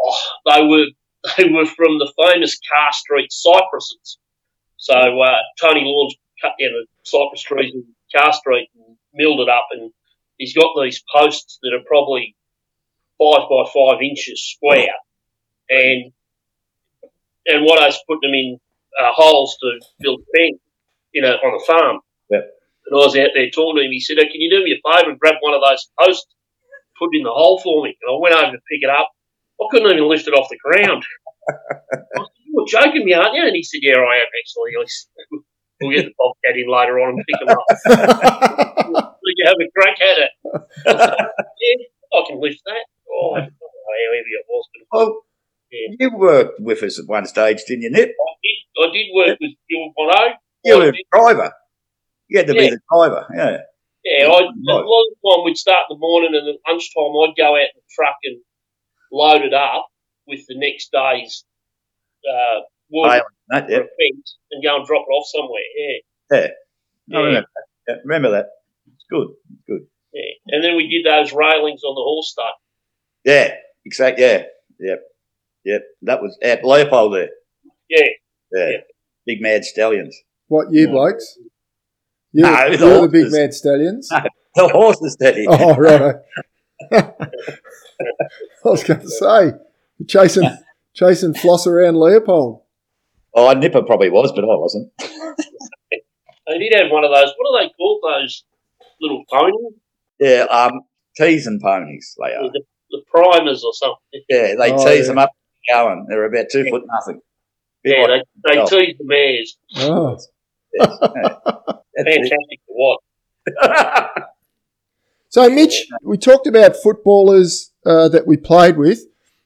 oh, they were [LAUGHS] they were from the famous Car Street cypresses. So uh, Tony Lawns cut down the cypress trees in Car Street and milled it up, and he's got these posts that are probably five by five inches square, and and what I was putting them in uh, holes to build a fence, you know, on the farm. Yep. And I was out there talking to him. He said, oh, "Can you do me a favour and grab one of those posts, put it in the hole for me?" And I went over to pick it up. I couldn't even lift it off the ground. [LAUGHS] I said, You're joking me, aren't you? And he said, "Yeah, I am actually." [LAUGHS] We'll get the bobcat in later on and pick him up. [LAUGHS] So you have a crack at it. I said, yeah, I can lift that. Oh, I don't know how heavy it was, but Well, Yeah. you worked with us at one stage, didn't you, Nip? I did, I did work with Gil Bono. You were a driver. You had to be Yeah. the driver, yeah. Yeah, I, a lot of the time we'd start in the morning and at lunchtime I'd go out in the truck and load it up with the next day's uh, wood Bailing, that, for yeah. fence and go and drop it off somewhere. Yeah, Yeah. I Yeah. remember that. Remember that. It's good. It's good. yeah. And then we did those railings on the horse stud. Yeah, exactly. Yeah, yep, yep. That was at Leopold there. Yeah, Yeah, Yeah. big mad stallions. what, you Yeah. blokes? You, No, you're the the big horses. mad stallions. [LAUGHS] The horses, Daddy. [LAUGHS] Oh, right. [LAUGHS] I was going to say, chasing, chasing floss around Leopold. Oh, Nipper probably was, but I wasn't. They did have one of those. What are they called? Those little ponies, Yeah, um, teas and ponies they are. the, the primers or something. Yeah, they Oh, tease yeah. them up going. They're about two foot nothing. Bit Yeah, like- they, they Oh. tease the mares. Oh. Yes, yeah. That's. [LAUGHS] Fantastic to watch. [LAUGHS] So, Mitch, we talked about footballers uh, that we played with.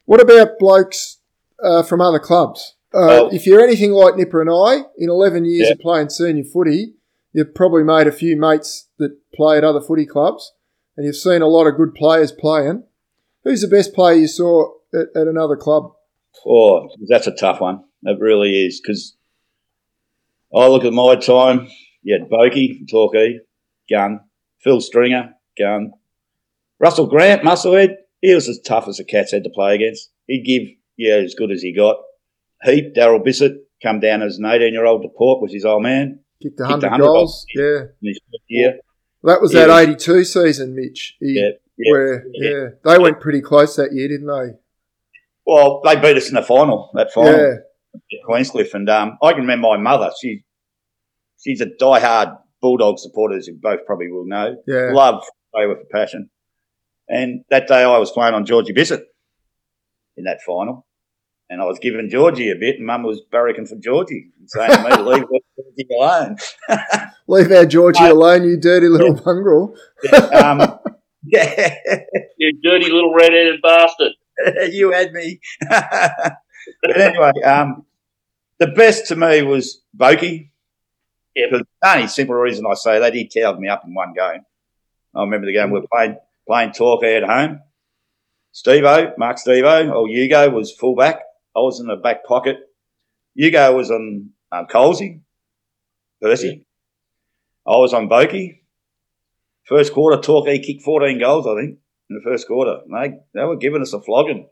What about blokes uh, from other clubs? Uh, Well- if you're anything like Nipper and I, in 11 years Yeah. of playing senior footy, you've probably made a few mates that play at other footy clubs, and you've seen a lot of good players playing. Who's the best player you saw at, at another club? Oh, that's a tough one. It really is because I look at my time. You had Bokey Torquay, gun. Phil Stringer, gun. Russell Grant, musclehead. He was as tough as a cat's had to play against. He'd give yeah as good as he got. Heap Daryl Bissett come down as an 18 year old to Port was his old man Kicked 100, Kicked 100 goals. Yeah. in his first year. That was Yeah. that 82 season, Mitch. He- Yeah, yeah. Where, yeah. They went pretty close that year, didn't they? Well, they beat us in the final. That final. Yeah. at Queenscliff, and um, I can remember my mother. She she's a diehard Bulldog supporter, as you both probably will know. Yeah. Love play with a passion. And that day I was playing on Georgie Bissett in that final. And I was giving Georgie a bit, and Mum was barracking for Georgie and saying to me to [LAUGHS] leave Georgie alone. [LAUGHS] Leave our Georgie No. alone, you dirty little mongrel. um, [LAUGHS] yeah, You dirty little red-headed bastard. you had me. but anyway, um, the best to me was Bokey. Yep. For the only simple reason I say that, he towed me up in one game. I remember the game we were playing, playing Torquay at home. Steve-O, Mark Steve-O, or Hugo was fullback. I was in the back pocket. Hugo was on um, Colsey, Percy. I was on Bokey. First quarter, Torquay kicked 14 goals, I think, in the first quarter. They, they were giving us a flogging.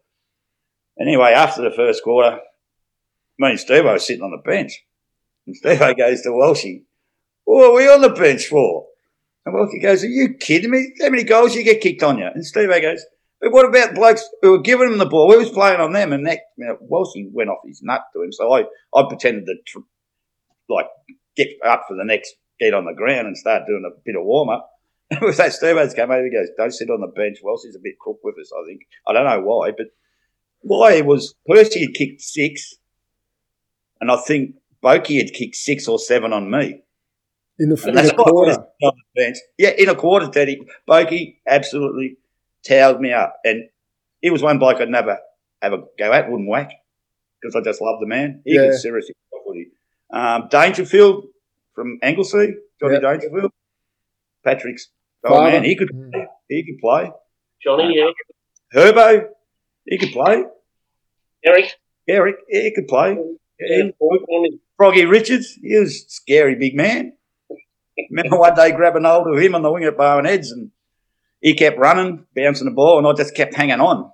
Anyway, after the first quarter, me and Steve was sitting on the bench. And Steve goes to Welshie, What are we on the bench for? And Welshie goes, Are you kidding me? How many goals you get kicked on you? And Steve goes, But what about blokes who were giving him the ball? We was playing on them. And that, you know, Welshie went off his nut to him. So I, I pretended to, tr- like, get up for the next get on the ground and start doing a bit of warm up. And [LAUGHS] with that, Steve came over, he goes, Don't sit on the bench. Welshie's a bit crook with us, I think. I don't know why, but why was Percy had kicked six, and I think Bokey had kicked six or seven on me. In the, And in that's the why I was quarter. on the bench. Yeah, in a quarter, Teddy. Bokey absolutely towed me up. And he was one bloke I'd never have a go at, wouldn't whack, because I just loved the man. He Yeah. could seriously play footy. Um, Dangerfield from Anglesea, Johnny Yeah. Dangerfield. Patrick's oh Father. man, he could Mm. play. He could play. Johnny, yeah. Herbo, he could play. Eric, Eric, he could play. Yeah. Froggy Richards, he was a scary big man. Remember one day grabbing hold of him on the wing at Barwon Heads and he kept running, bouncing the ball, and I just kept hanging on.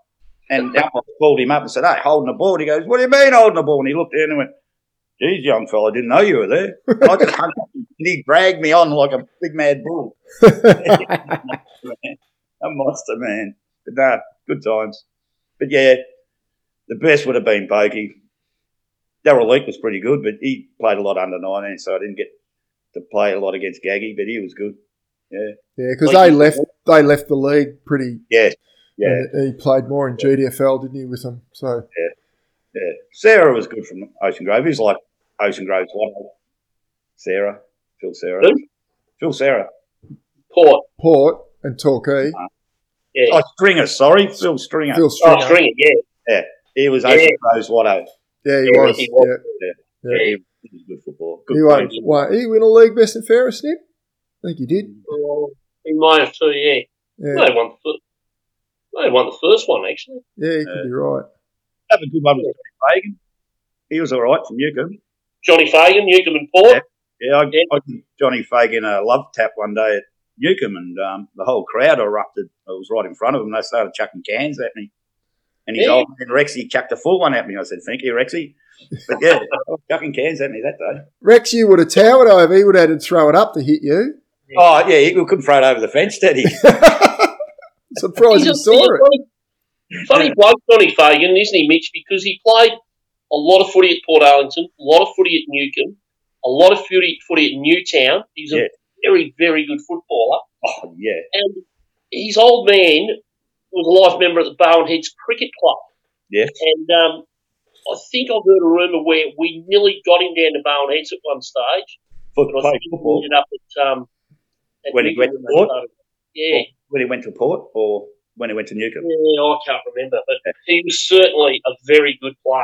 And umpire called him up and said, Hey, holding the ball. And he goes, What do you mean holding the ball? And he looked down and went, Geez, young fella, I didn't know you were there. And I just hung on. And he dragged me on like a big mad bull. [LAUGHS] a monster, man. But no, good times. But yeah, the best would have been Bogey. Daryl Leake was pretty good, but he played a lot under 19, so I didn't get to play a lot against Gaggy, but he was good. yeah, yeah, because they left they left the league pretty. Yeah, yeah, and he played more in GDFL, didn't he, with them? So yeah. yeah. Sarah was good from Ocean Grove. He was like Ocean Grove's one. Sarah, Phil Sarah. Who? Phil Sarah. Port, Port and Torquay, uh-huh. yeah. Oh, Stringer, sorry. Phil Stringer. Phil Stringer, Oh, Stringer. Stringer, yeah. He was Yeah. Ocean Grove's Watto. Yeah, he Yeah, was. he was. Yeah, Yeah, yeah. he, he was good football. Good He won, player. won. He win a league best and fairest, Snip? I think he did. Oh, he might have too, yeah. Yeah, They won the first. They won the first one actually. yeah, he could be right. Have a good one with Johnny Fagan. He was all right from Newcomb. Johnny Fagan, Newcomb and Port. Yeah, I, Yeah. I gave Johnny Fagan a love tap one day at Newcomb, and um, the whole crowd erupted. I was right in front of them. They started chucking cans at me. And his Yeah. old man Rexy chucked a full one at me. I said, "Thank you, Rexy." But yeah, [LAUGHS] chucking cans at me that day. Rex, you would have towered over. He would have had to throw it up to hit you. Oh yeah, he couldn't throw it over the fence, did he? Surprised you saw it. Johnny, Funny bloke, Johnny Fagan, isn't he, Mitch? Because he played a lot of footy at Portarlington, a lot of footy at Newcomb, a lot of footy, footy at Newtown. He's a Yeah. very, very good footballer. Oh yeah, And his old man was a life member of the Barwon Heads Cricket Club. Yes. And um, I think I've heard a rumour where we nearly got him down to Barwon Heads at one stage. for But I play think he football ended up at, um, at When he went to Port? when they started. Yeah. when he went to Port or when he went to Newcomb. Yeah, I can't remember, but he was certainly a very good player.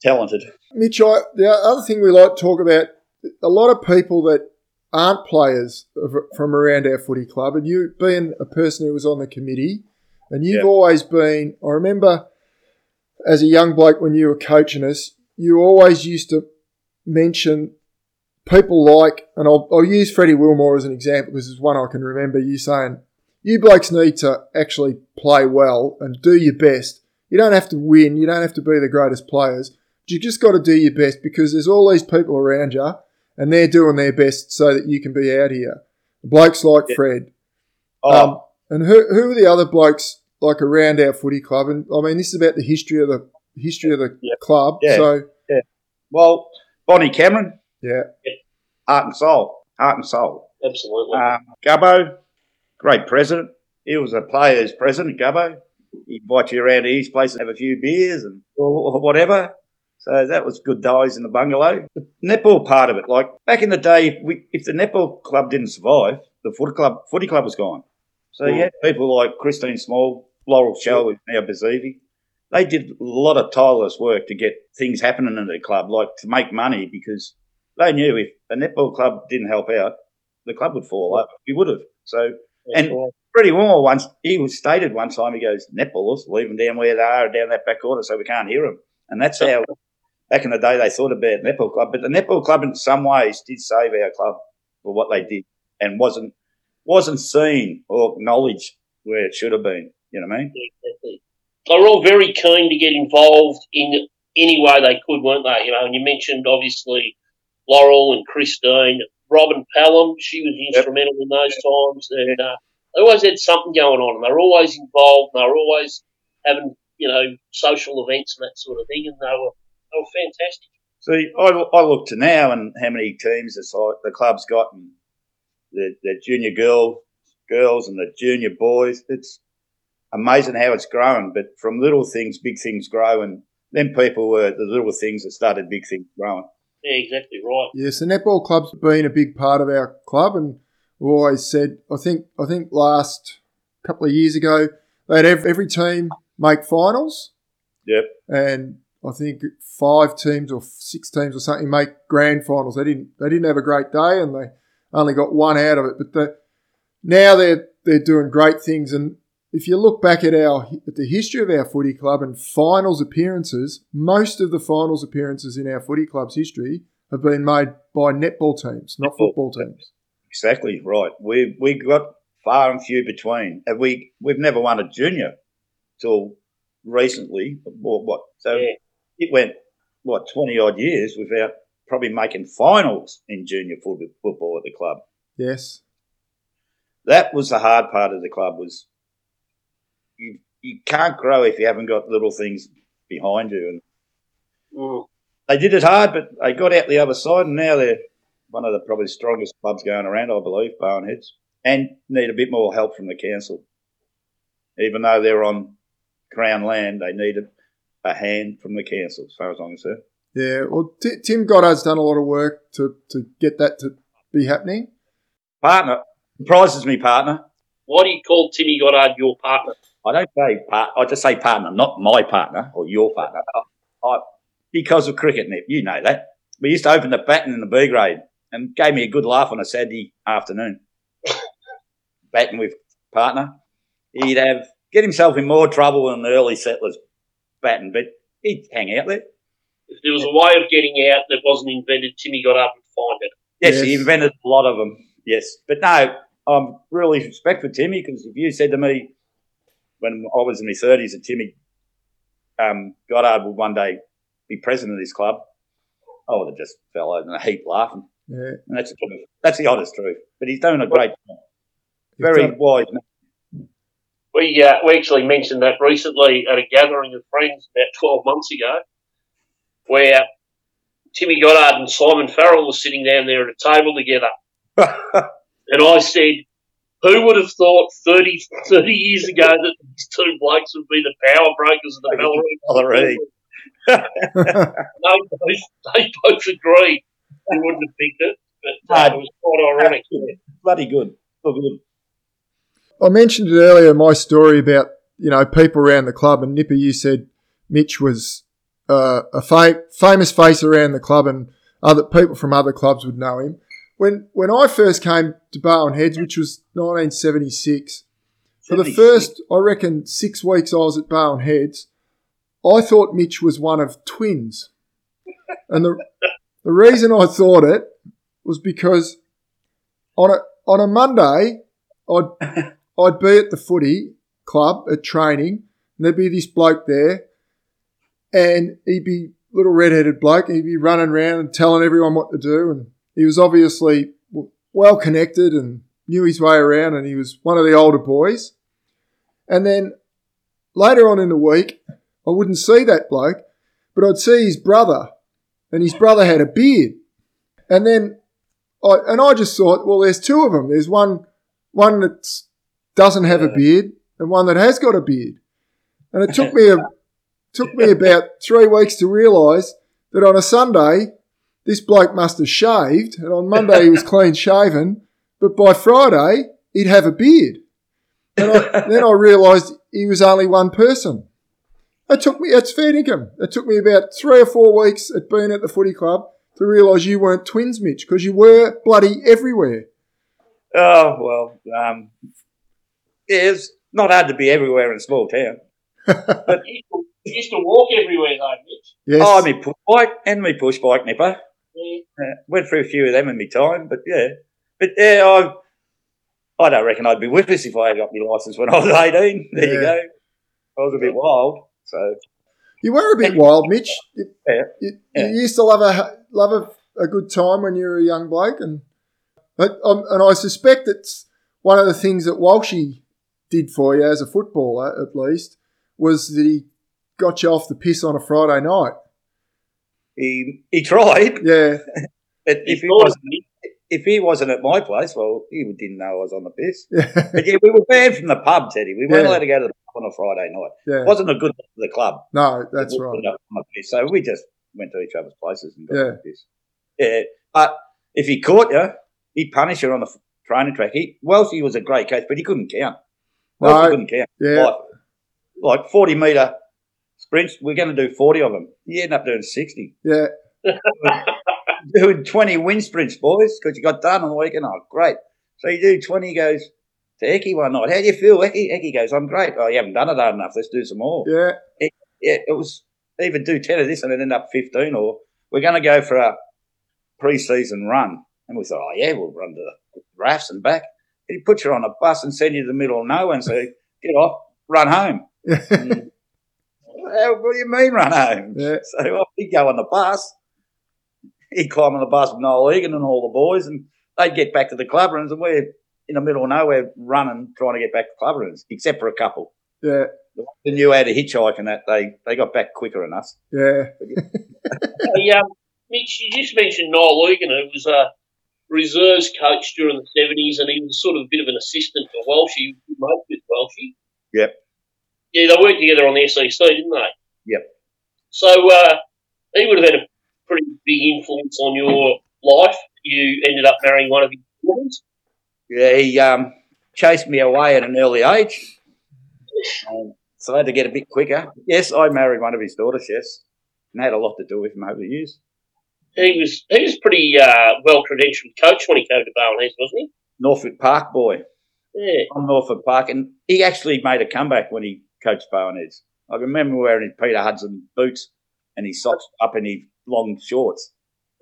Talented. Mitch, I, the other thing we like to talk about, a lot of people that aren't players from around our footy club, and you being a person who was on the committee, and you've Yeah. always been, I remember as a young bloke when you were coaching us, you always used to mention people like, and I'll, I'll use Freddie Wilmore as an example because it's one I can remember you saying, you blokes need to actually play well and do your best. You don't have to win, you don't have to be the greatest players. You just got to do your best because there's all these people around you and they're doing their best so that you can be out here. Blokes like Yeah. Fred. Oh, Um, and who, who are the other blokes like around our footy club? And I mean, this is about the history of the history of the Yeah. club. Yeah. So well, Bonnie Cameron, yeah, heart and soul, heart and soul. Absolutely. Um, Gubbo, great president. He was a player's president, Gubbo. He'd invite you around to his place and have a few beers and or whatever. So that was good days in the bungalow. The netball part of it, like back in the day, if, we, if the netball club didn't survive, the footy club footy club was gone. So yeah, people like Christine Small, Laurel Shell, who's now Bazivi. They did a lot of tireless work to get things happening in the club, like to make money, because they knew if a netball club didn't help out, the club would fall over. We would have. So That's and- right. Freddie Warmer once he was stated one time. He goes, "Netballers leave them down where they are, down that back corner, so we can't hear them." And that's how back in the day they thought about netball club. But the netball club, in some ways, did save our club for what they did, and wasn't wasn't seen or acknowledged where it should have been. You know what I mean? Exactly. They were all very keen to get involved in any way they could, weren't they? You know, and you mentioned obviously Laurel and Christine, Robin Pelham. She was instrumental in those times, and uh, they always had something going on, and they were always involved. And they were always having you know social events and that sort of thing, and they were they were fantastic. See, I, I look to now and how many teams the, the club's got, and the, the junior girl girls and the junior boys. It's amazing how it's grown. But from little things, big things grow, and then people were the little things that started big things growing. Yeah, exactly right. yes, the netball club's been a big part of our club, and we've always said. I think I think last couple of years ago they had every, every team make finals. Yep. and I think five teams or six teams or something make grand finals. They didn't they didn't have a great day and they only got one out of it. But the, now they're they're doing great things. And if you look back at our at the history of our footy club and finals appearances, most of the finals appearances in our footy club's history have been made by netball teams, not Netball. football teams. Exactly right. We we got far and few between. And we we've never won a junior till recently. Or what? So Yeah. it went what twenty odd years without probably making finals in junior football at the club. Yes. That was the hard part of the club was you you can't grow if you haven't got little things behind you. And Mm. they did it hard, but they got out the other side, and now they're one of the probably strongest clubs going around, I believe, Barwon Heads, and need a bit more help from the council. Even though they're on Crown land, they need a, a hand from the council, as far as I'm concerned. Yeah. Well, T- Tim Goddard's done a lot of work to, to get that to be happening. Partner surprises me, partner. Why do you call Timmy Goddard your partner? I don't say part. I just say partner, not my partner or your partner. I, I, because of cricket, Nip, you know that. We used to open the baton in the B grade and gave me a good laugh on a Saturday afternoon. [LAUGHS] batting with partner, he'd have get himself in more trouble than the early settlers batting, but he'd hang out there. If there was a way of getting out that wasn't invented, Timmy got up and find it. Yes, he invented a lot of them. Yes, but no, I'm really respectful, Timmy because if you said to me when I was in my thirties that Timmy um, Goddard would one day be president of this club, I would have just fell over in a heap laughing. Yeah. And that's the truth. That's the honest truth. But he's doing a great job. Very done- wise. man. We uh, we actually mentioned that recently at a gathering of friends about twelve months ago, where Timmy Goddard and Simon Farrell were sitting down there at a table together, [LAUGHS] and I said, "Who would have thought 30, 30 years ago that these two blokes would be the power breakers of the Bellarine. [LAUGHS] Bellarine?" They both, they both agreed. We wouldn't have picked it, but uh, it was quite ironic. yeah. Bloody good. Oh, good. I mentioned it earlier, my story about, you know, people around the club, and Nipper, you said Mitch was uh, a fa- famous face around the club and other people from other clubs would know him. When, when I first came to Barwon Heads, which was 1976, for the first, I reckon, six weeks I was at Barwon Heads, I thought Mitch was one of twins. And the, the reason I thought it was because on a, on a Monday, I'd, [LAUGHS] I'd be at the footy club at training, and there'd be this bloke there, and he'd be little red-headed bloke, and he'd be running around and telling everyone what to do, and he was obviously well connected and knew his way around, and he was one of the older boys. And then later on in the week, I wouldn't see that bloke, but I'd see his brother, and his brother had a beard. And then, I, and I just thought, well, there's two of them. There's one, one that doesn't have a beard, and one that has got a beard. And it took me a, [LAUGHS] took me about three weeks to realise that on a Sunday, this bloke must have shaved, and on Monday he was [LAUGHS] clean shaven, but by Friday he'd have a beard. And I, then I realised he was only one person. It took me, it's fair income. It took me about three or four weeks at being at the footy club to realise you weren't twins, Mitch, because you were bloody everywhere. Oh, well, um, it's not hard to be everywhere in a small town. [LAUGHS] You used, to, you used to walk everywhere though, Mitch. Yes. Oh, me push bike and me push bike nipper. Yeah. Went through a few of them in my time, but yeah. But yeah, I, I don't reckon I'd be with us if I had got my license when I was 18. There you go. I was a bit wild, so You were a bit wild, Mitch. You, yeah. you, Yeah. you used to love a love a, a good time when you were a young bloke, and but, um, and I suspect it's one of the things that Walshy did for you as a footballer, at least, was that he got you off the piss on a Friday night. He he tried. Yeah, [LAUGHS] But He if he wasn't if he wasn't at my place, well, he didn't know I was on the piss. yeah, But yeah, we were banned from the pub, Teddy. We weren't Yeah. allowed to go to the pub on a Friday night. yeah. It wasn't a good day for the club. No, that's right. put it up on the piss. So we just went to each other's places and got Yeah. the piss. Yeah, but if he caught you, he'd punish you on the f- training track. He, Welshie was a great coach, but he couldn't count. Welshie No. couldn't count. Yeah, Like, like 40 metre sprints, we're going to do 40 of them. You end up doing 60. yeah, [LAUGHS] Doing 20 wind sprints, boys, because you got done on the weekend. Oh, great. So you do 20, he goes to Eki one night. How do you feel, Eki? Eki goes, I'm great. Oh, you haven't done it hard enough. Let's do some more. yeah, Yeah, it was either do 10 of this and then end up 15, or we're going to go for a pre season run. And we thought, oh, yeah, we'll run to the rafts and back. And he puts you on a bus and send you to the middle of nowhere and say, get off, run home. [LAUGHS] Mm. Well, what do you mean run home? yeah. So off he'd go on the bus. He'd climb on the bus with Noel Egan and all the boys, and they'd get back to the club rooms, and we're in the middle of nowhere running, trying to get back to club rooms, except for a couple. yeah. The ones that knew how to hitchhike and that, they, they got back quicker than us. Yeah, [LAUGHS] Hey, um, Mitch, you just mentioned Noel Egan, who was a reserves coach during the 70s, and he was sort of a bit of an assistant for Welshie, mate with Welshie. Yep. Yeah, they worked together on the SEC, didn't they? Yep. So uh, he would have had a pretty big influence on your life. You ended up marrying one of his daughters. Yeah, he um, chased me away at an early age. Um, so I had to get a bit quicker. Yes, I married one of his daughters, yes. And had a lot to do with him over the years. He was he was pretty uh, well credentialed coach when he came to Barwon Heads, wasn't he? Norfolk Park boy. Yeah. on Norfolk Park, and he actually made a comeback when he coached Barwon Heads. I remember wearing his Peter Hudson boots and his socks up in his long shorts.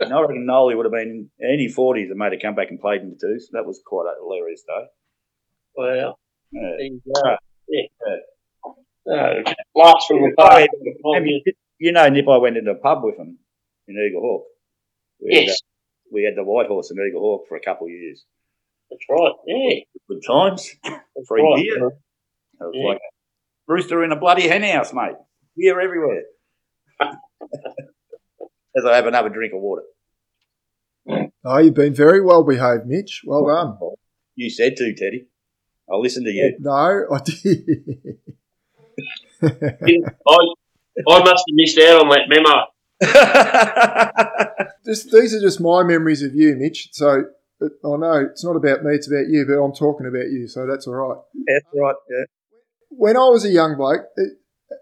And I reckon Nolly would have been in any 40s and made a comeback and played in the twos. That was quite a hilarious day. Wow. Yeah. Yeah. Blast from the. And you, you know, Nip, I went into a pub with him in Eaglehawk. We had, Yes, uh, we had the White Horse in Eaglehawk for a couple of years. that's right. Yeah, Good times. that's Free right. beer. It was Yeah. like a rooster in a bloody hen house, mate. Beer everywhere. [LAUGHS] As I have another drink of water. Oh, you've been very well behaved, Mitch. Well done. You said to, Teddy. I'll listen to you. [LAUGHS] No, I did. [LAUGHS] I, I must have missed out on that memo. this, these are just my memories of you, Mitch. So I know it's not about me, it's about you, but I'm talking about you, so that's all right. That's right. Yeah. When I was a young bloke, it,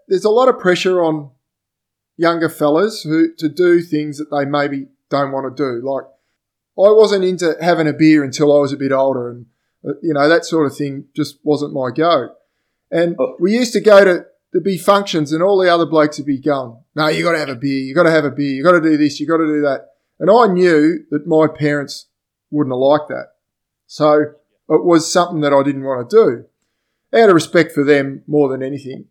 there's a lot of pressure on younger fellas who to do things that they maybe don't want to do. Like I wasn't into having a beer until I was a bit older, and uh, you know that sort of thing just wasn't my go. And Oh. we used to go to there'd be functions, and all the other blokes would be going, "No, you got to have a beer. You got to have a beer. You got to do this. You got to do that." And I knew that my parents wouldn't have liked that, so it was something that I didn't want to do. Out of respect for them more than anything,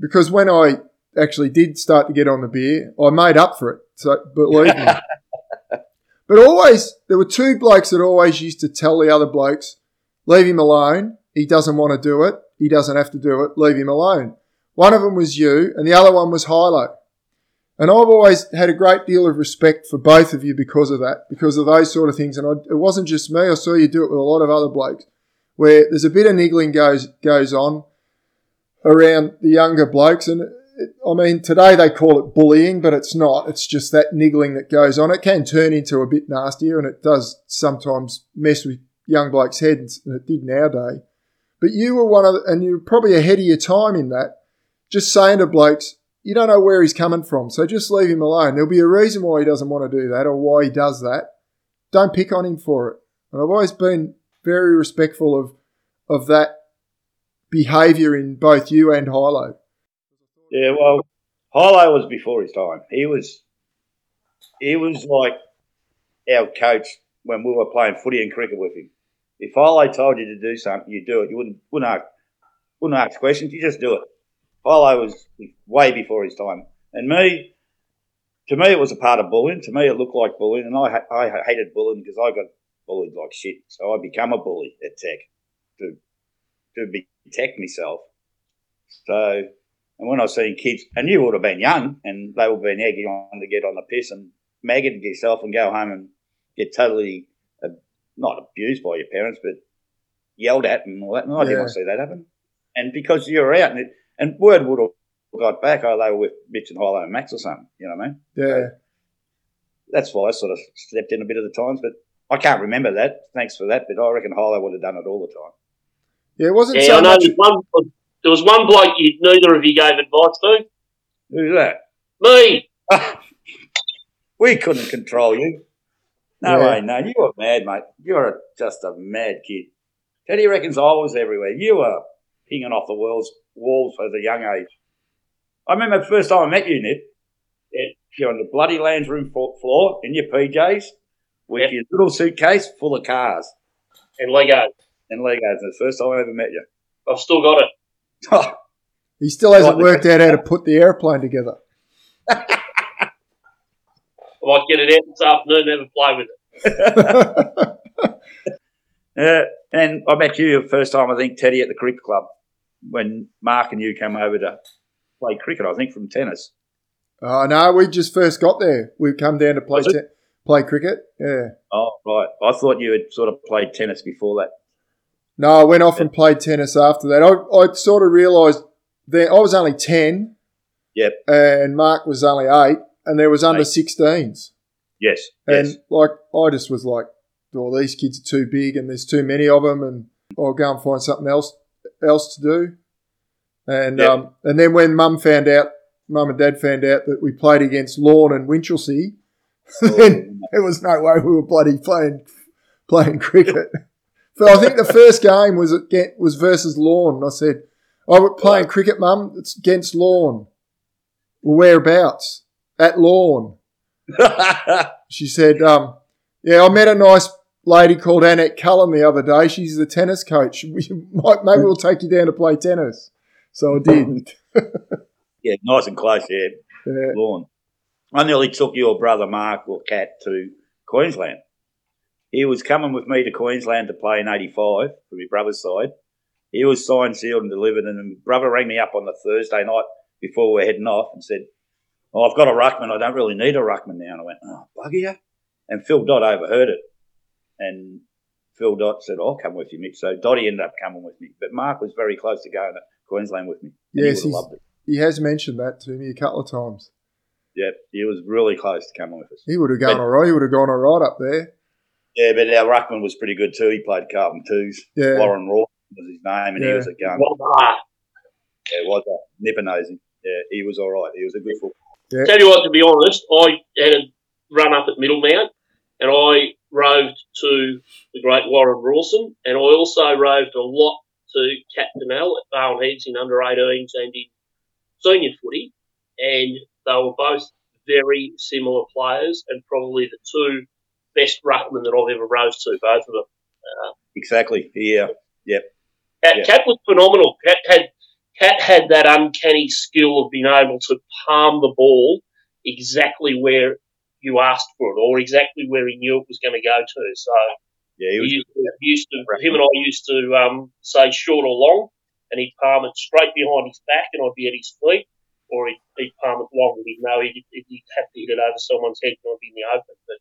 because when I actually did start to get on the beer, I made up for it. So believe me. [LAUGHS] But always, there were two blokes that always used to tell the other blokes, leave him alone. He doesn't want to do it. He doesn't have to do it. Leave him alone. One of them was you, and the other one was Hilo. And I've always had a great deal of respect for both of you because of that, because of those sort of things. And I, it wasn't just me. I saw you do it with a lot of other blokes, where there's a bit of niggling goes goes on around the younger blokes. And it, I mean, today they call it bullying, but it's not. It's just that niggling that goes on. It can turn into a bit nastier, and it does sometimes mess with young blokes' heads, and it did nowadays. But you were one of, and you were probably ahead of your time in that. Just saying to blokes, you don't know where he's coming from, so just leave him alone. There'll be a reason why he doesn't want to do that or why he does that. Don't pick on him for it. And I've always been very respectful of of that behaviour in both you and Hilo. Yeah, well, Hilo was before his time. He was, he was like our coach when we were playing footy and cricket with him. If Hilo told you to do something, you do it. You wouldn't wouldn't ask, wouldn't ask questions. You just do it. Hilo was way before his time, and me, to me, it was a part of bullying. To me, it looked like bullying, and I I hated bullying because I got bullied like shit. So I become a bully at Tech to to be Tech myself. So and when I seeing kids, and you would have been young, and they would have been egging on to get on the piss and magging yourself and go home and get totally, uh, not abused by your parents, but yelled at and all that. And I didn't want to see that happen. And because you're out, and, it, and word would have got back, oh, they were with Mitch and Hilo and Max or something, you know what I mean? Yeah. That's why I sort of stepped in a bit of the times, but I can't remember that. Thanks for that, but I reckon Hilo would have done it all the time. Yeah, it wasn't Yeah, so I know much. there's one, there was one bloke you, neither of you gave advice to. Who's that? Me. [LAUGHS] we couldn't control you. No Yeah. way, no. You were mad, mate. You're just a mad kid. Teddy reckons I was everywhere. You were pinging off the walls, walls at a young age. I remember the first time I met you, Nip. Yeah. You're on the bloody lounge room floor in your PJs with Yeah. your little suitcase full of cars And Legos. and Legos. The first time I ever met you. I've still got it. Oh. He still hasn't worked out how to put the airplane together. [LAUGHS] I might get it out this afternoon and have a play with it. [LAUGHS] Yeah, and I met you the first time, I think, Teddy, at the cricket club when Mark and you came over to play cricket, I think, from tennis. Oh no, we just first got there. We've come down to play Was it? te- play cricket. Yeah. Oh, right. I thought you had sort of played tennis before that. No, I went off and played tennis after that. I, I sort of realised that I was only ten. Yep. And Mark was only eight, and there was under Eight. 16s. Yes. And yes. like, I just was like, "Oh, these kids are too big, and there's too many of them, and I'll go and find something else else to do." And Yep. um, and then when Mum found out, Mum and Dad found out that we played against Lorne and Winchelsea, [LAUGHS] then there was no way we were bloody playing playing cricket. So I think the first game was against, was versus Lorne. And I said, "Oh, we're playing cricket, Mum. It's against Lorne. Well, whereabouts? At Lorne." [LAUGHS] She said, um, "Yeah, I met a nice lady called Annette Cullen the other day. She's the tennis coach. [LAUGHS] We might, maybe we'll take you down to play tennis." So I did. yeah, nice and close, yeah. Yeah. Lorne. I nearly took your brother Mark or Cat to Queensland. He was coming with me to Queensland to play in '85 for my brother's side, he was signed, sealed, and delivered. And then brother rang me up on the Thursday night before we were heading off and said, "Oh, I've got a ruckman. I don't really need a ruckman now." And I went, "Oh, bugger you!" And Phil Dot overheard it, and Phil Dot said, "I'll come with you, Mitch." So Dotty ended up coming with me, but Mark was very close to going to Queensland with me. Yes, he would he's- have loved it. He has mentioned that to me a couple of times. Yep, he was really close to coming with us. He would have gone But- all right. He would have gone all right up there. Yeah, but our ruckman was pretty good too. He played Carlton twos. Yeah. Warren Raw was his name, and he was a gun. Well, ah, Yeah, it was a nipper nosing. Yeah, he was all right. He was a good footballer. Tell you what, to be honest, I had a run up at Middlemount and I roved to the great Warren Rawson and I also roved a lot to Captain L at Barwon Heads in under 18s and in senior footy. And they were both very similar players and probably the two best ruckmen that I've ever rose to, both of them. Exactly. Yeah. Cat, Yeah. Cat was phenomenal. Cat had Cat had that uncanny skill of being able to palm the ball exactly where you asked for it, or exactly where he knew it was going to go to. So Yeah, he he was. used, to, used to, him and I used to um, say short or long, and he'd palm it straight behind his back, and I'd be at his feet, or he'd, he'd palm it long, and he'd know he'd, he'd have to hit it over someone's head, and I'd be in the open. But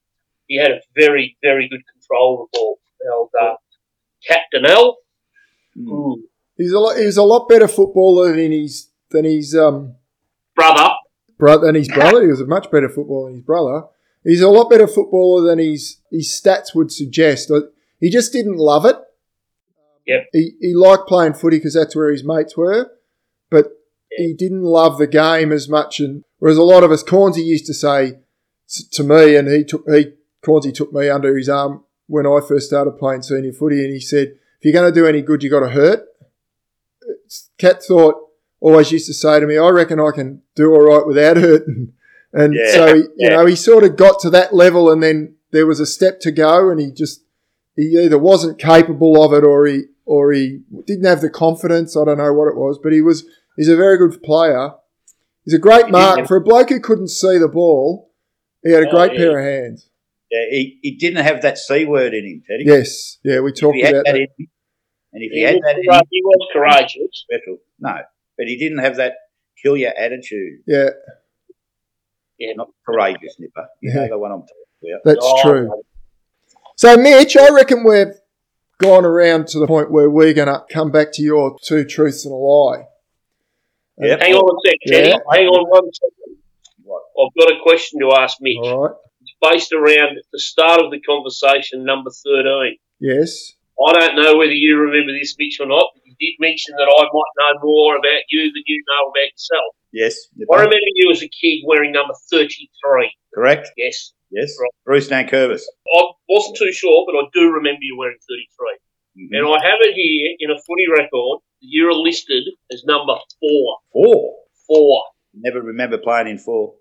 he had a very, very good control of the ball. Held, uh, Captain L. Mm. He's a lot. He's a lot better footballer than his than his um brother. brother than his brother. He was a much better footballer than his brother. He's a lot better footballer than his his stats would suggest. Uh, He just didn't love it. Yep. He he liked playing footy because that's where his mates were, but he didn't love the game as much. And whereas a lot of us, Cornsey used to say to me, and he took he Cornsey took me under his arm when I first started playing senior footy, and he said, "If you're going to do any good, you got to hurt." Cat thought always used to say to me, "I reckon I can do all right without [LAUGHS] hurting." And Yeah. so, he, you Yeah. know, he sort of got to that level, and then there was a step to go, and he just he either wasn't capable of it, or he or he didn't have the confidence. I don't know what it was, but he was he's a very good player. He's a great mark didn't- for a bloke who couldn't see the ball. He had a Oh, great yeah. pair of hands. Yeah, he, he didn't have that C word in him, Teddy. Yes, yeah, we talked about that that. in him, and if he, He, had that in him, he was courageous. special. No, but he didn't have that kill your attitude. Yeah, yeah, Not courageous, Nipper. You Yeah. know the one I'm talking about. that's Oh, true. So, Mitch, I reckon we've gone around to the point where we're going to come back to your two truths and a lie. Yep. Hang on a sec, Teddy. Yeah. Hang on one second. I've got a question to ask Mitch. All right. It's based around the start of the conversation, number 13. Yes. I don't know whether you remember this, Mitch, or not, but you did mention that I might know more about you than you know about yourself. Yes, I remember you as a kid wearing number 33. Correct. Yes. Yes. Right. Bruce Nankervis. I wasn't too sure, but I do remember you wearing 33. Mhm. And I have it here in a footy record. You're listed as number four. Four. Four. Never remember playing in four.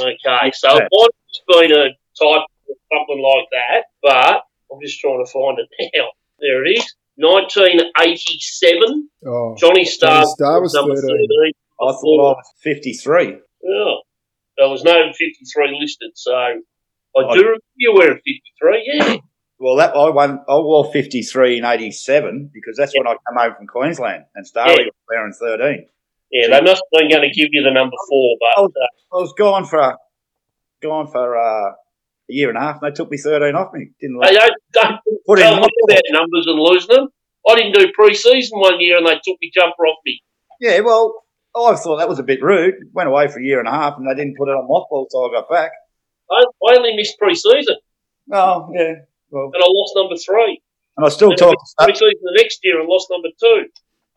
Okay, so it might have been a type of something like that, but I'm just trying to find it now. There it is. 1987. Oh, Johnny Starr, Johnny Starr was number 13. 13. I thought I was 53. Yeah. There was no 53 listed, so I I- do remember you wearing 53, yeah. Well, that I won. I wore 53 in 87 because that's when I come home from Queensland and Starry Yeah. was wearing 13. Yeah, they must have been going to give you the number four, but Oh. uh, I was gone for gone for uh, a year and a half and they took me 13 off me. Didn't they don't, don't put in about numbers and losing them. I didn't do pre-season one year and they took me jumper off me. Yeah, well, I thought that was a bit rude. Went away for a year and a half and they didn't put it on mothball until I got back. I, I only missed pre-season Oh, yeah. Well, and I lost number three. and I still And talk to Star- missed the next year and lost number two.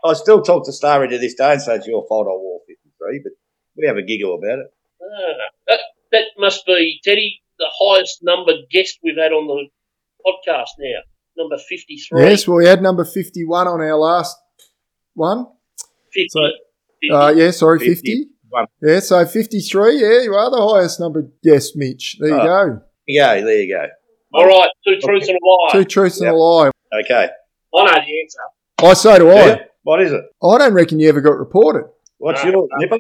I still talk to Starry to this day and say it's your fault I wore 53, but we have a giggle about it. Ah, that, that must be, Teddy, the highest numbered guest we've had on the podcast now. Number 53. yes. Well, we had number fifty-one on our last one. 50. So, 50. Uh, yeah, sorry, 50. 51. Yeah, so 53. Yeah, you are the highest number. guest, Mitch. There you Oh. go. Yeah, there you go. All right, two truths and a lie. Two truths and a lie. Okay. I know the answer. I so do I. Yeah. What is it? I don't reckon you ever got reported. What's No, yours, no. Nipper?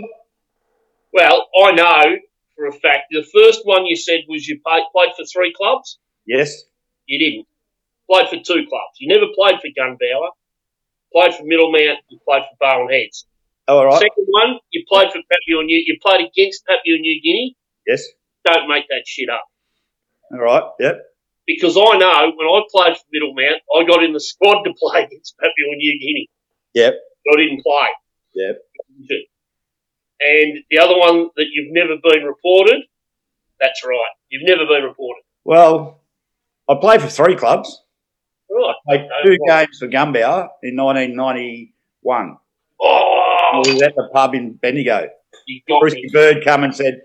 Well, I know for a fact the first one you said was you played, played for three clubs. Yes. You didn't. Played for two clubs. You never played for Gunbower. played for Middlemount, you played for Barwon Heads. All right. Second one, you played for Papua New You played against Papua New Guinea. Yes. Don't make that shit up. All right. Yep. Because I know when I played for Middlemount, I got in the squad to play against Papua New Guinea. Yep. I didn't play. Yep. And the other one that you've never been reported, that's right. You've never been reported. Well, I played for three clubs. Right. Played two games for Gunbower in 1991. Oh, I was at the pub in Bendigo. you got Brucey me. Bird come and said,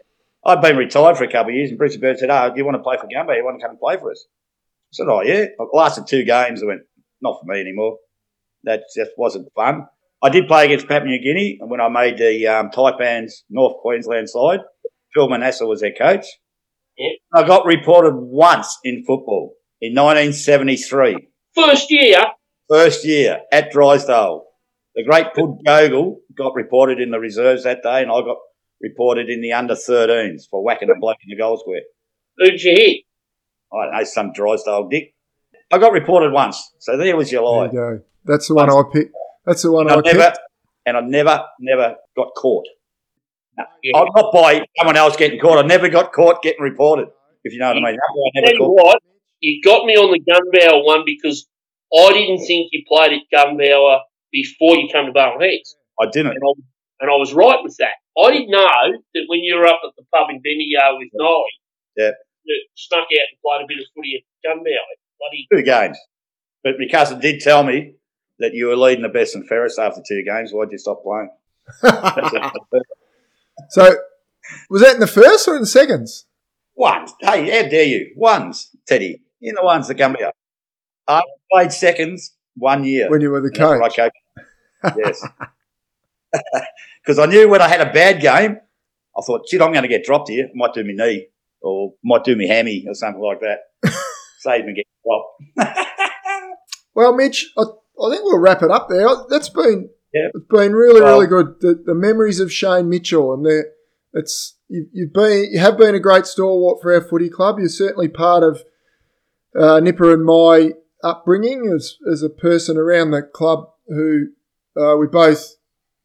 I'd been retired for a couple of years, and Brucey Bird said, Oh, do you want to play for Gunbower? You want to come and play for us? I said, Oh, yeah. I lasted two games. I went, Not for me anymore. That just wasn't fun. I did play against Papua New Guinea, and when I made the um, Taipans North Queensland side, Phil Manasseh was their coach. Yeah. I got reported once in football in 1973. First year, First year at Drysdale. The great Pud Gogol got reported in the reserves that day, and I got reported in the under 13s for whacking a bloke in the goal square. who'd you hit? I don't know, some Drysdale dick. I got reported once, so there was your lie. There lie. you go. That's the one I picked. That's the one And I I picked. and I never, never got caught. Yeah. I'm not by someone else getting caught. I never got caught getting reported, if you know what I mean. I Tell never you what, you got me on the Gunbower one because I didn't think you played at Gunbower before you came to Barwon Heads. I didn't. And I, and I was right with that. I didn't know that when you were up at the pub in Bendigo with Nolly, Yeah. you snuck out and played a bit of footy at Gunbower. Bloody Two games. But my cousin did tell me that you were leading the best and fairest after two games. Why'd you stop playing? [LAUGHS] So, was that in the first or in the seconds? Ones. Hey, how dare you? Ones, Teddy. You're the ones that come here. I played seconds one year. When you were the And coach? I coached. Yes. [LAUGHS] [LAUGHS] Because I knew when I had a bad game, I thought, shit, I'm going to get dropped here. Might do me knee or might do me hammy or something like that. [LAUGHS] Save me getting dropped. [LAUGHS] Well, Mitch, I, I think we'll wrap it up there. That's been Yeah. it's been really Well- really good. The, the memories of Shane Mitchell and the it's you, you've been you have been a great stalwart for our footy club. You're certainly part of uh, Nipper and my upbringing as as a person around the club who uh, we both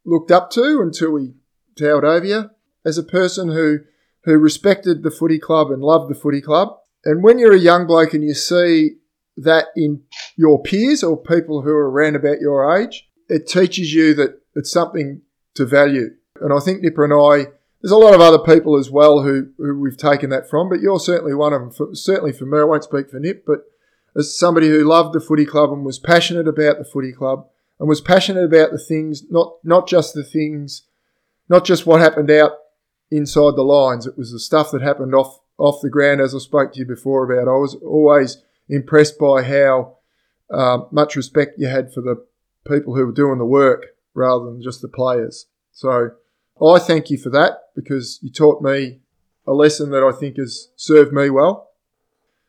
looked up to until he towered over you. As a person who who respected the footy club and loved the footy club. And when you're a young bloke and you see that in your peers or people who are around about your age, it teaches you that it's something to value. And I think Nipper and I, there's a lot of other people as well who, who we've taken that from, but you're certainly one of them. For, certainly for me, I won't speak for Nip, but as somebody who loved the footy club and was passionate about the footy club and was passionate about the things, not not just the things, not just what happened out inside the lines. It was the stuff that happened off off the ground, as I spoke to you before about. I was always impressed by how um, much respect you had for the people who were doing the work rather than just the players. So I thank you for that because you taught me a lesson that I think has served me well.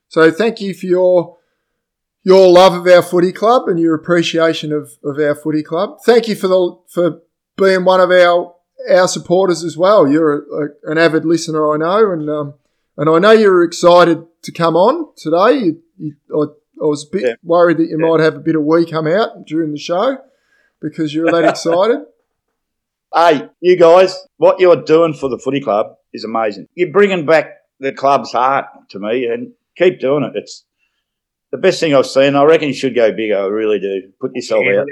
So thank you for your your love of our footy club and your appreciation of, of our footy club. Thank you for the for being one of our our supporters as well. You're a, a, an avid listener, I know, and um, and I know you're excited to come on today. You, you, I, I was a bit Yeah. worried that you Yeah. might have a bit of wee come out during the show because you're that [LAUGHS] excited. Hey, you guys, what you're doing for the footy club is amazing. You're bringing back the club's heart to me and keep doing it. It's the best thing I've seen. I reckon you should go bigger. I really do. Put yourself out.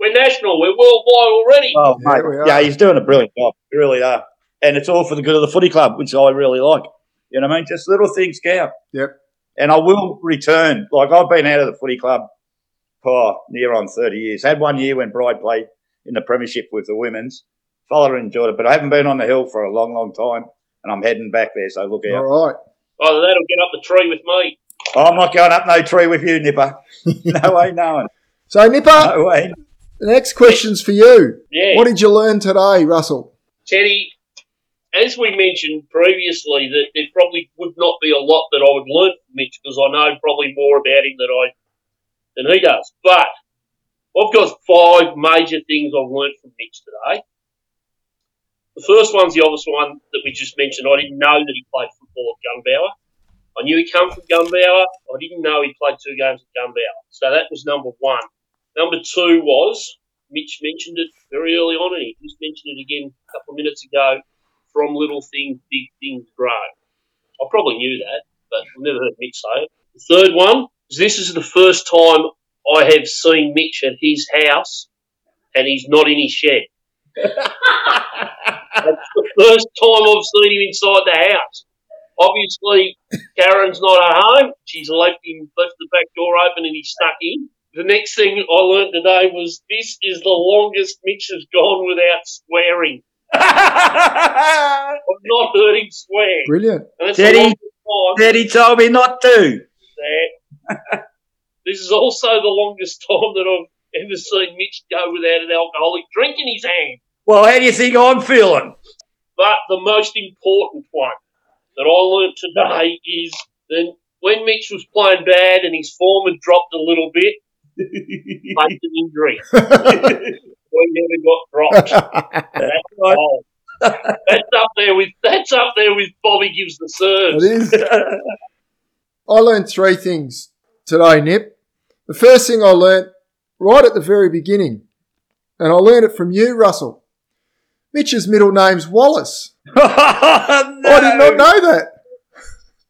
We're national. We're worldwide already. Oh, Yeah, mate. we are. Yeah, he's doing a brilliant job. You really are. And it's all for the good of the footy club, which I really like. You know what I mean? Just little things count. Yep. And I will return. Like, I've been out of the footy club for near on 30 years. Had one year when Bride played in the Premiership with the women's. Fella enjoyed it, but I haven't been on the hill for a long, long time. And I'm heading back there, so look out. All right. Oh, that'll get up the tree with me. Oh, I'm not going up no tree with you, Nipper. [LAUGHS] No way, no one. So Nipper, No way. the next question's for you. Yeah. What did you learn today, Russell? Teddy, as we mentioned previously, that there probably would not be a lot that I would learn from Mitch because I know probably more about him than I than he does. But I've got five major things I've learned from Mitch today. The first one's the obvious one that we just mentioned. I didn't know that he played football at Gunbower. I knew he come from Gunbower. I didn't know he played two games at Gunbower. So that was number one. Number two was Mitch mentioned it very early on, and he just mentioned it again a couple of minutes ago. From little things, big things grow. I probably knew that, but I've never heard Mitch say it. The third one is this is the first time I have seen Mitch at his house, and he's not in his shed. [LAUGHS] That's the first time I've seen him inside the house. Obviously, Karen's not at home. She's left him, left the back door open, and he snuck in. The next thing I learnt today was this is the longest Mitch has gone without swearing. [LAUGHS] I've not heard him swear. Brilliant. And that's Daddy- the longest time Daddy told me not to. that. [LAUGHS] this is also the longest time that I've ever seen Mitch go without an alcoholic drink in his hand. Well, how do you think I'm feeling? But the most important one that I learnt today is that when Mitch was playing bad and his form had dropped a little bit, [LAUGHS] faked an injury. [LAUGHS] we never got dropped. That's, [LAUGHS] bold. that's up there with that's up there with Bobby gives the It serves. is. I learned three things today, Nip. The first thing I learnt right at the very beginning, and I learned it from you, Russell. Mitch's middle name's Wallace. [LAUGHS] I I did not know that.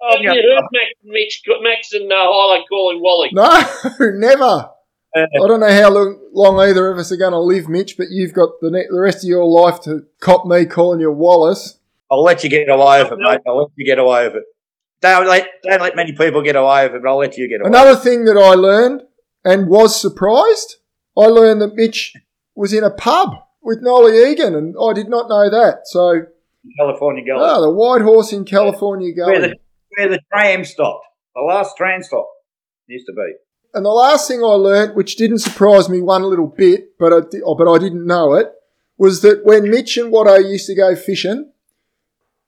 Oh, you heard Max, Mitch, Max and uh, Highlight calling Wally. No, [LAUGHS] never. I don't know how long, long either of us are going to live, Mitch, but you've got the, ne- the rest of your life to cop me calling you Wallace. I'll let you get away with it, mate. I'll let you get away with it. Don't let don't let many people get away with it, but I'll let you get away. Another thing that I learned and was surprised, I learned that Mitch was in a pub with Nolly Egan, and I did not know that. So, California Gully. ah, the White Horse in California where, Gully. the, where the tram stopped. The last tram stop used to be. And the last thing I learnt, which didn't surprise me one little bit, but I, oh, but I didn't know it, was that when Mitch and Watto used to go fishing,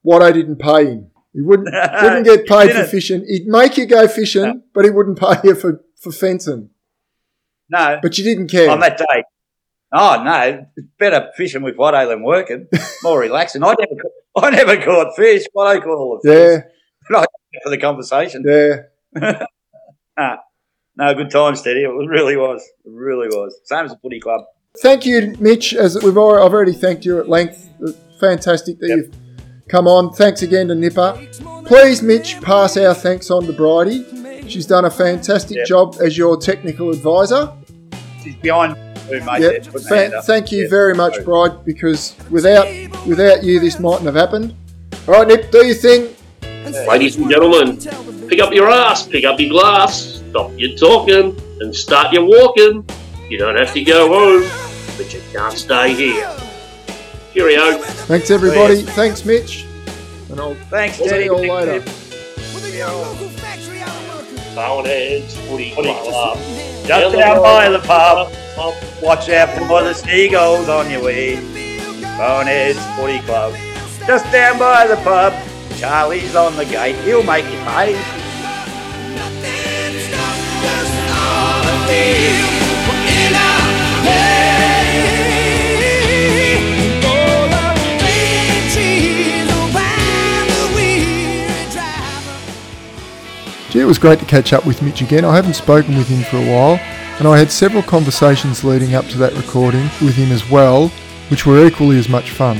Watto didn't pay him. He wouldn't [LAUGHS] wouldn't get paid for fishing. He'd make you go fishing, but he wouldn't pay you for, for fencing. No, But you didn't care. on that day. Oh no, better fishing with Watto than working. More relaxing. I never, I never caught fish. Watto caught all the fish yeah, [LAUGHS] for the conversation. yeah. [LAUGHS] No, good times, Teddy. It really was. It really was. Same as the footy club. Thank you, Mitch. As we've already, I've already thanked you at length. Fantastic that Yep. you've come on. Thanks again to Nipper. Please, Mitch, pass our thanks on to Bridie. She's done a fantastic Yep. job as your technical advisor. She's behind you, mate. Yep. there, putting Fa- thank you Yeah. very much, Bride, because without without you, this mightn't have happened. All right, Nip, do your thing. Ladies and gentlemen, pick up your ass, pick up your glass, stop your talking, and start your walking. You don't have to go home, but you can't stay here. Cheerio. Thanks, everybody. Thanks, Mitch. And I'll Thanks, see Teddy. you all later. With a young local factory out of Barwon Heads Footy Club. Just down by the pub. Watch out for the seagulls on your way. Barwon Heads Footy Club. Just down by the pub. Charlie's on the gate. He'll make you pay. Gee, it was great to catch up with Mitch again. I haven't spoken with him for a while, and I had several conversations leading up to that recording with him as well, which were equally as much fun.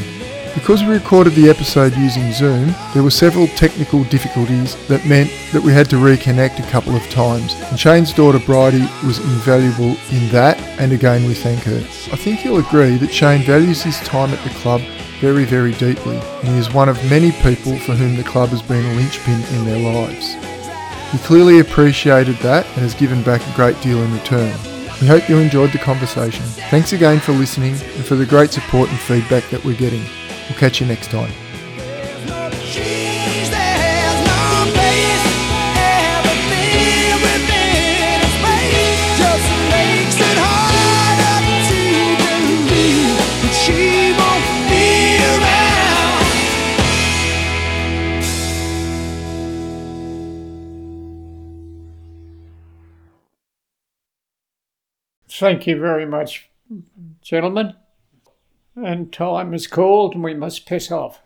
Because we recorded the episode using Zoom, there were several technical difficulties that meant that we had to reconnect a couple of times. And Shane's daughter Bridie was invaluable in that, and again we thank her. I think you'll agree that Shane values his time at the club very, very deeply, and he is one of many people for whom the club has been a linchpin in their lives. He clearly appreciated that and has given back a great deal in return. We hope you enjoyed the conversation. Thanks again for listening and for the great support and feedback that we're getting. We'll catch you next time. Thank you very much, gentlemen. And time is called, and we must piss off.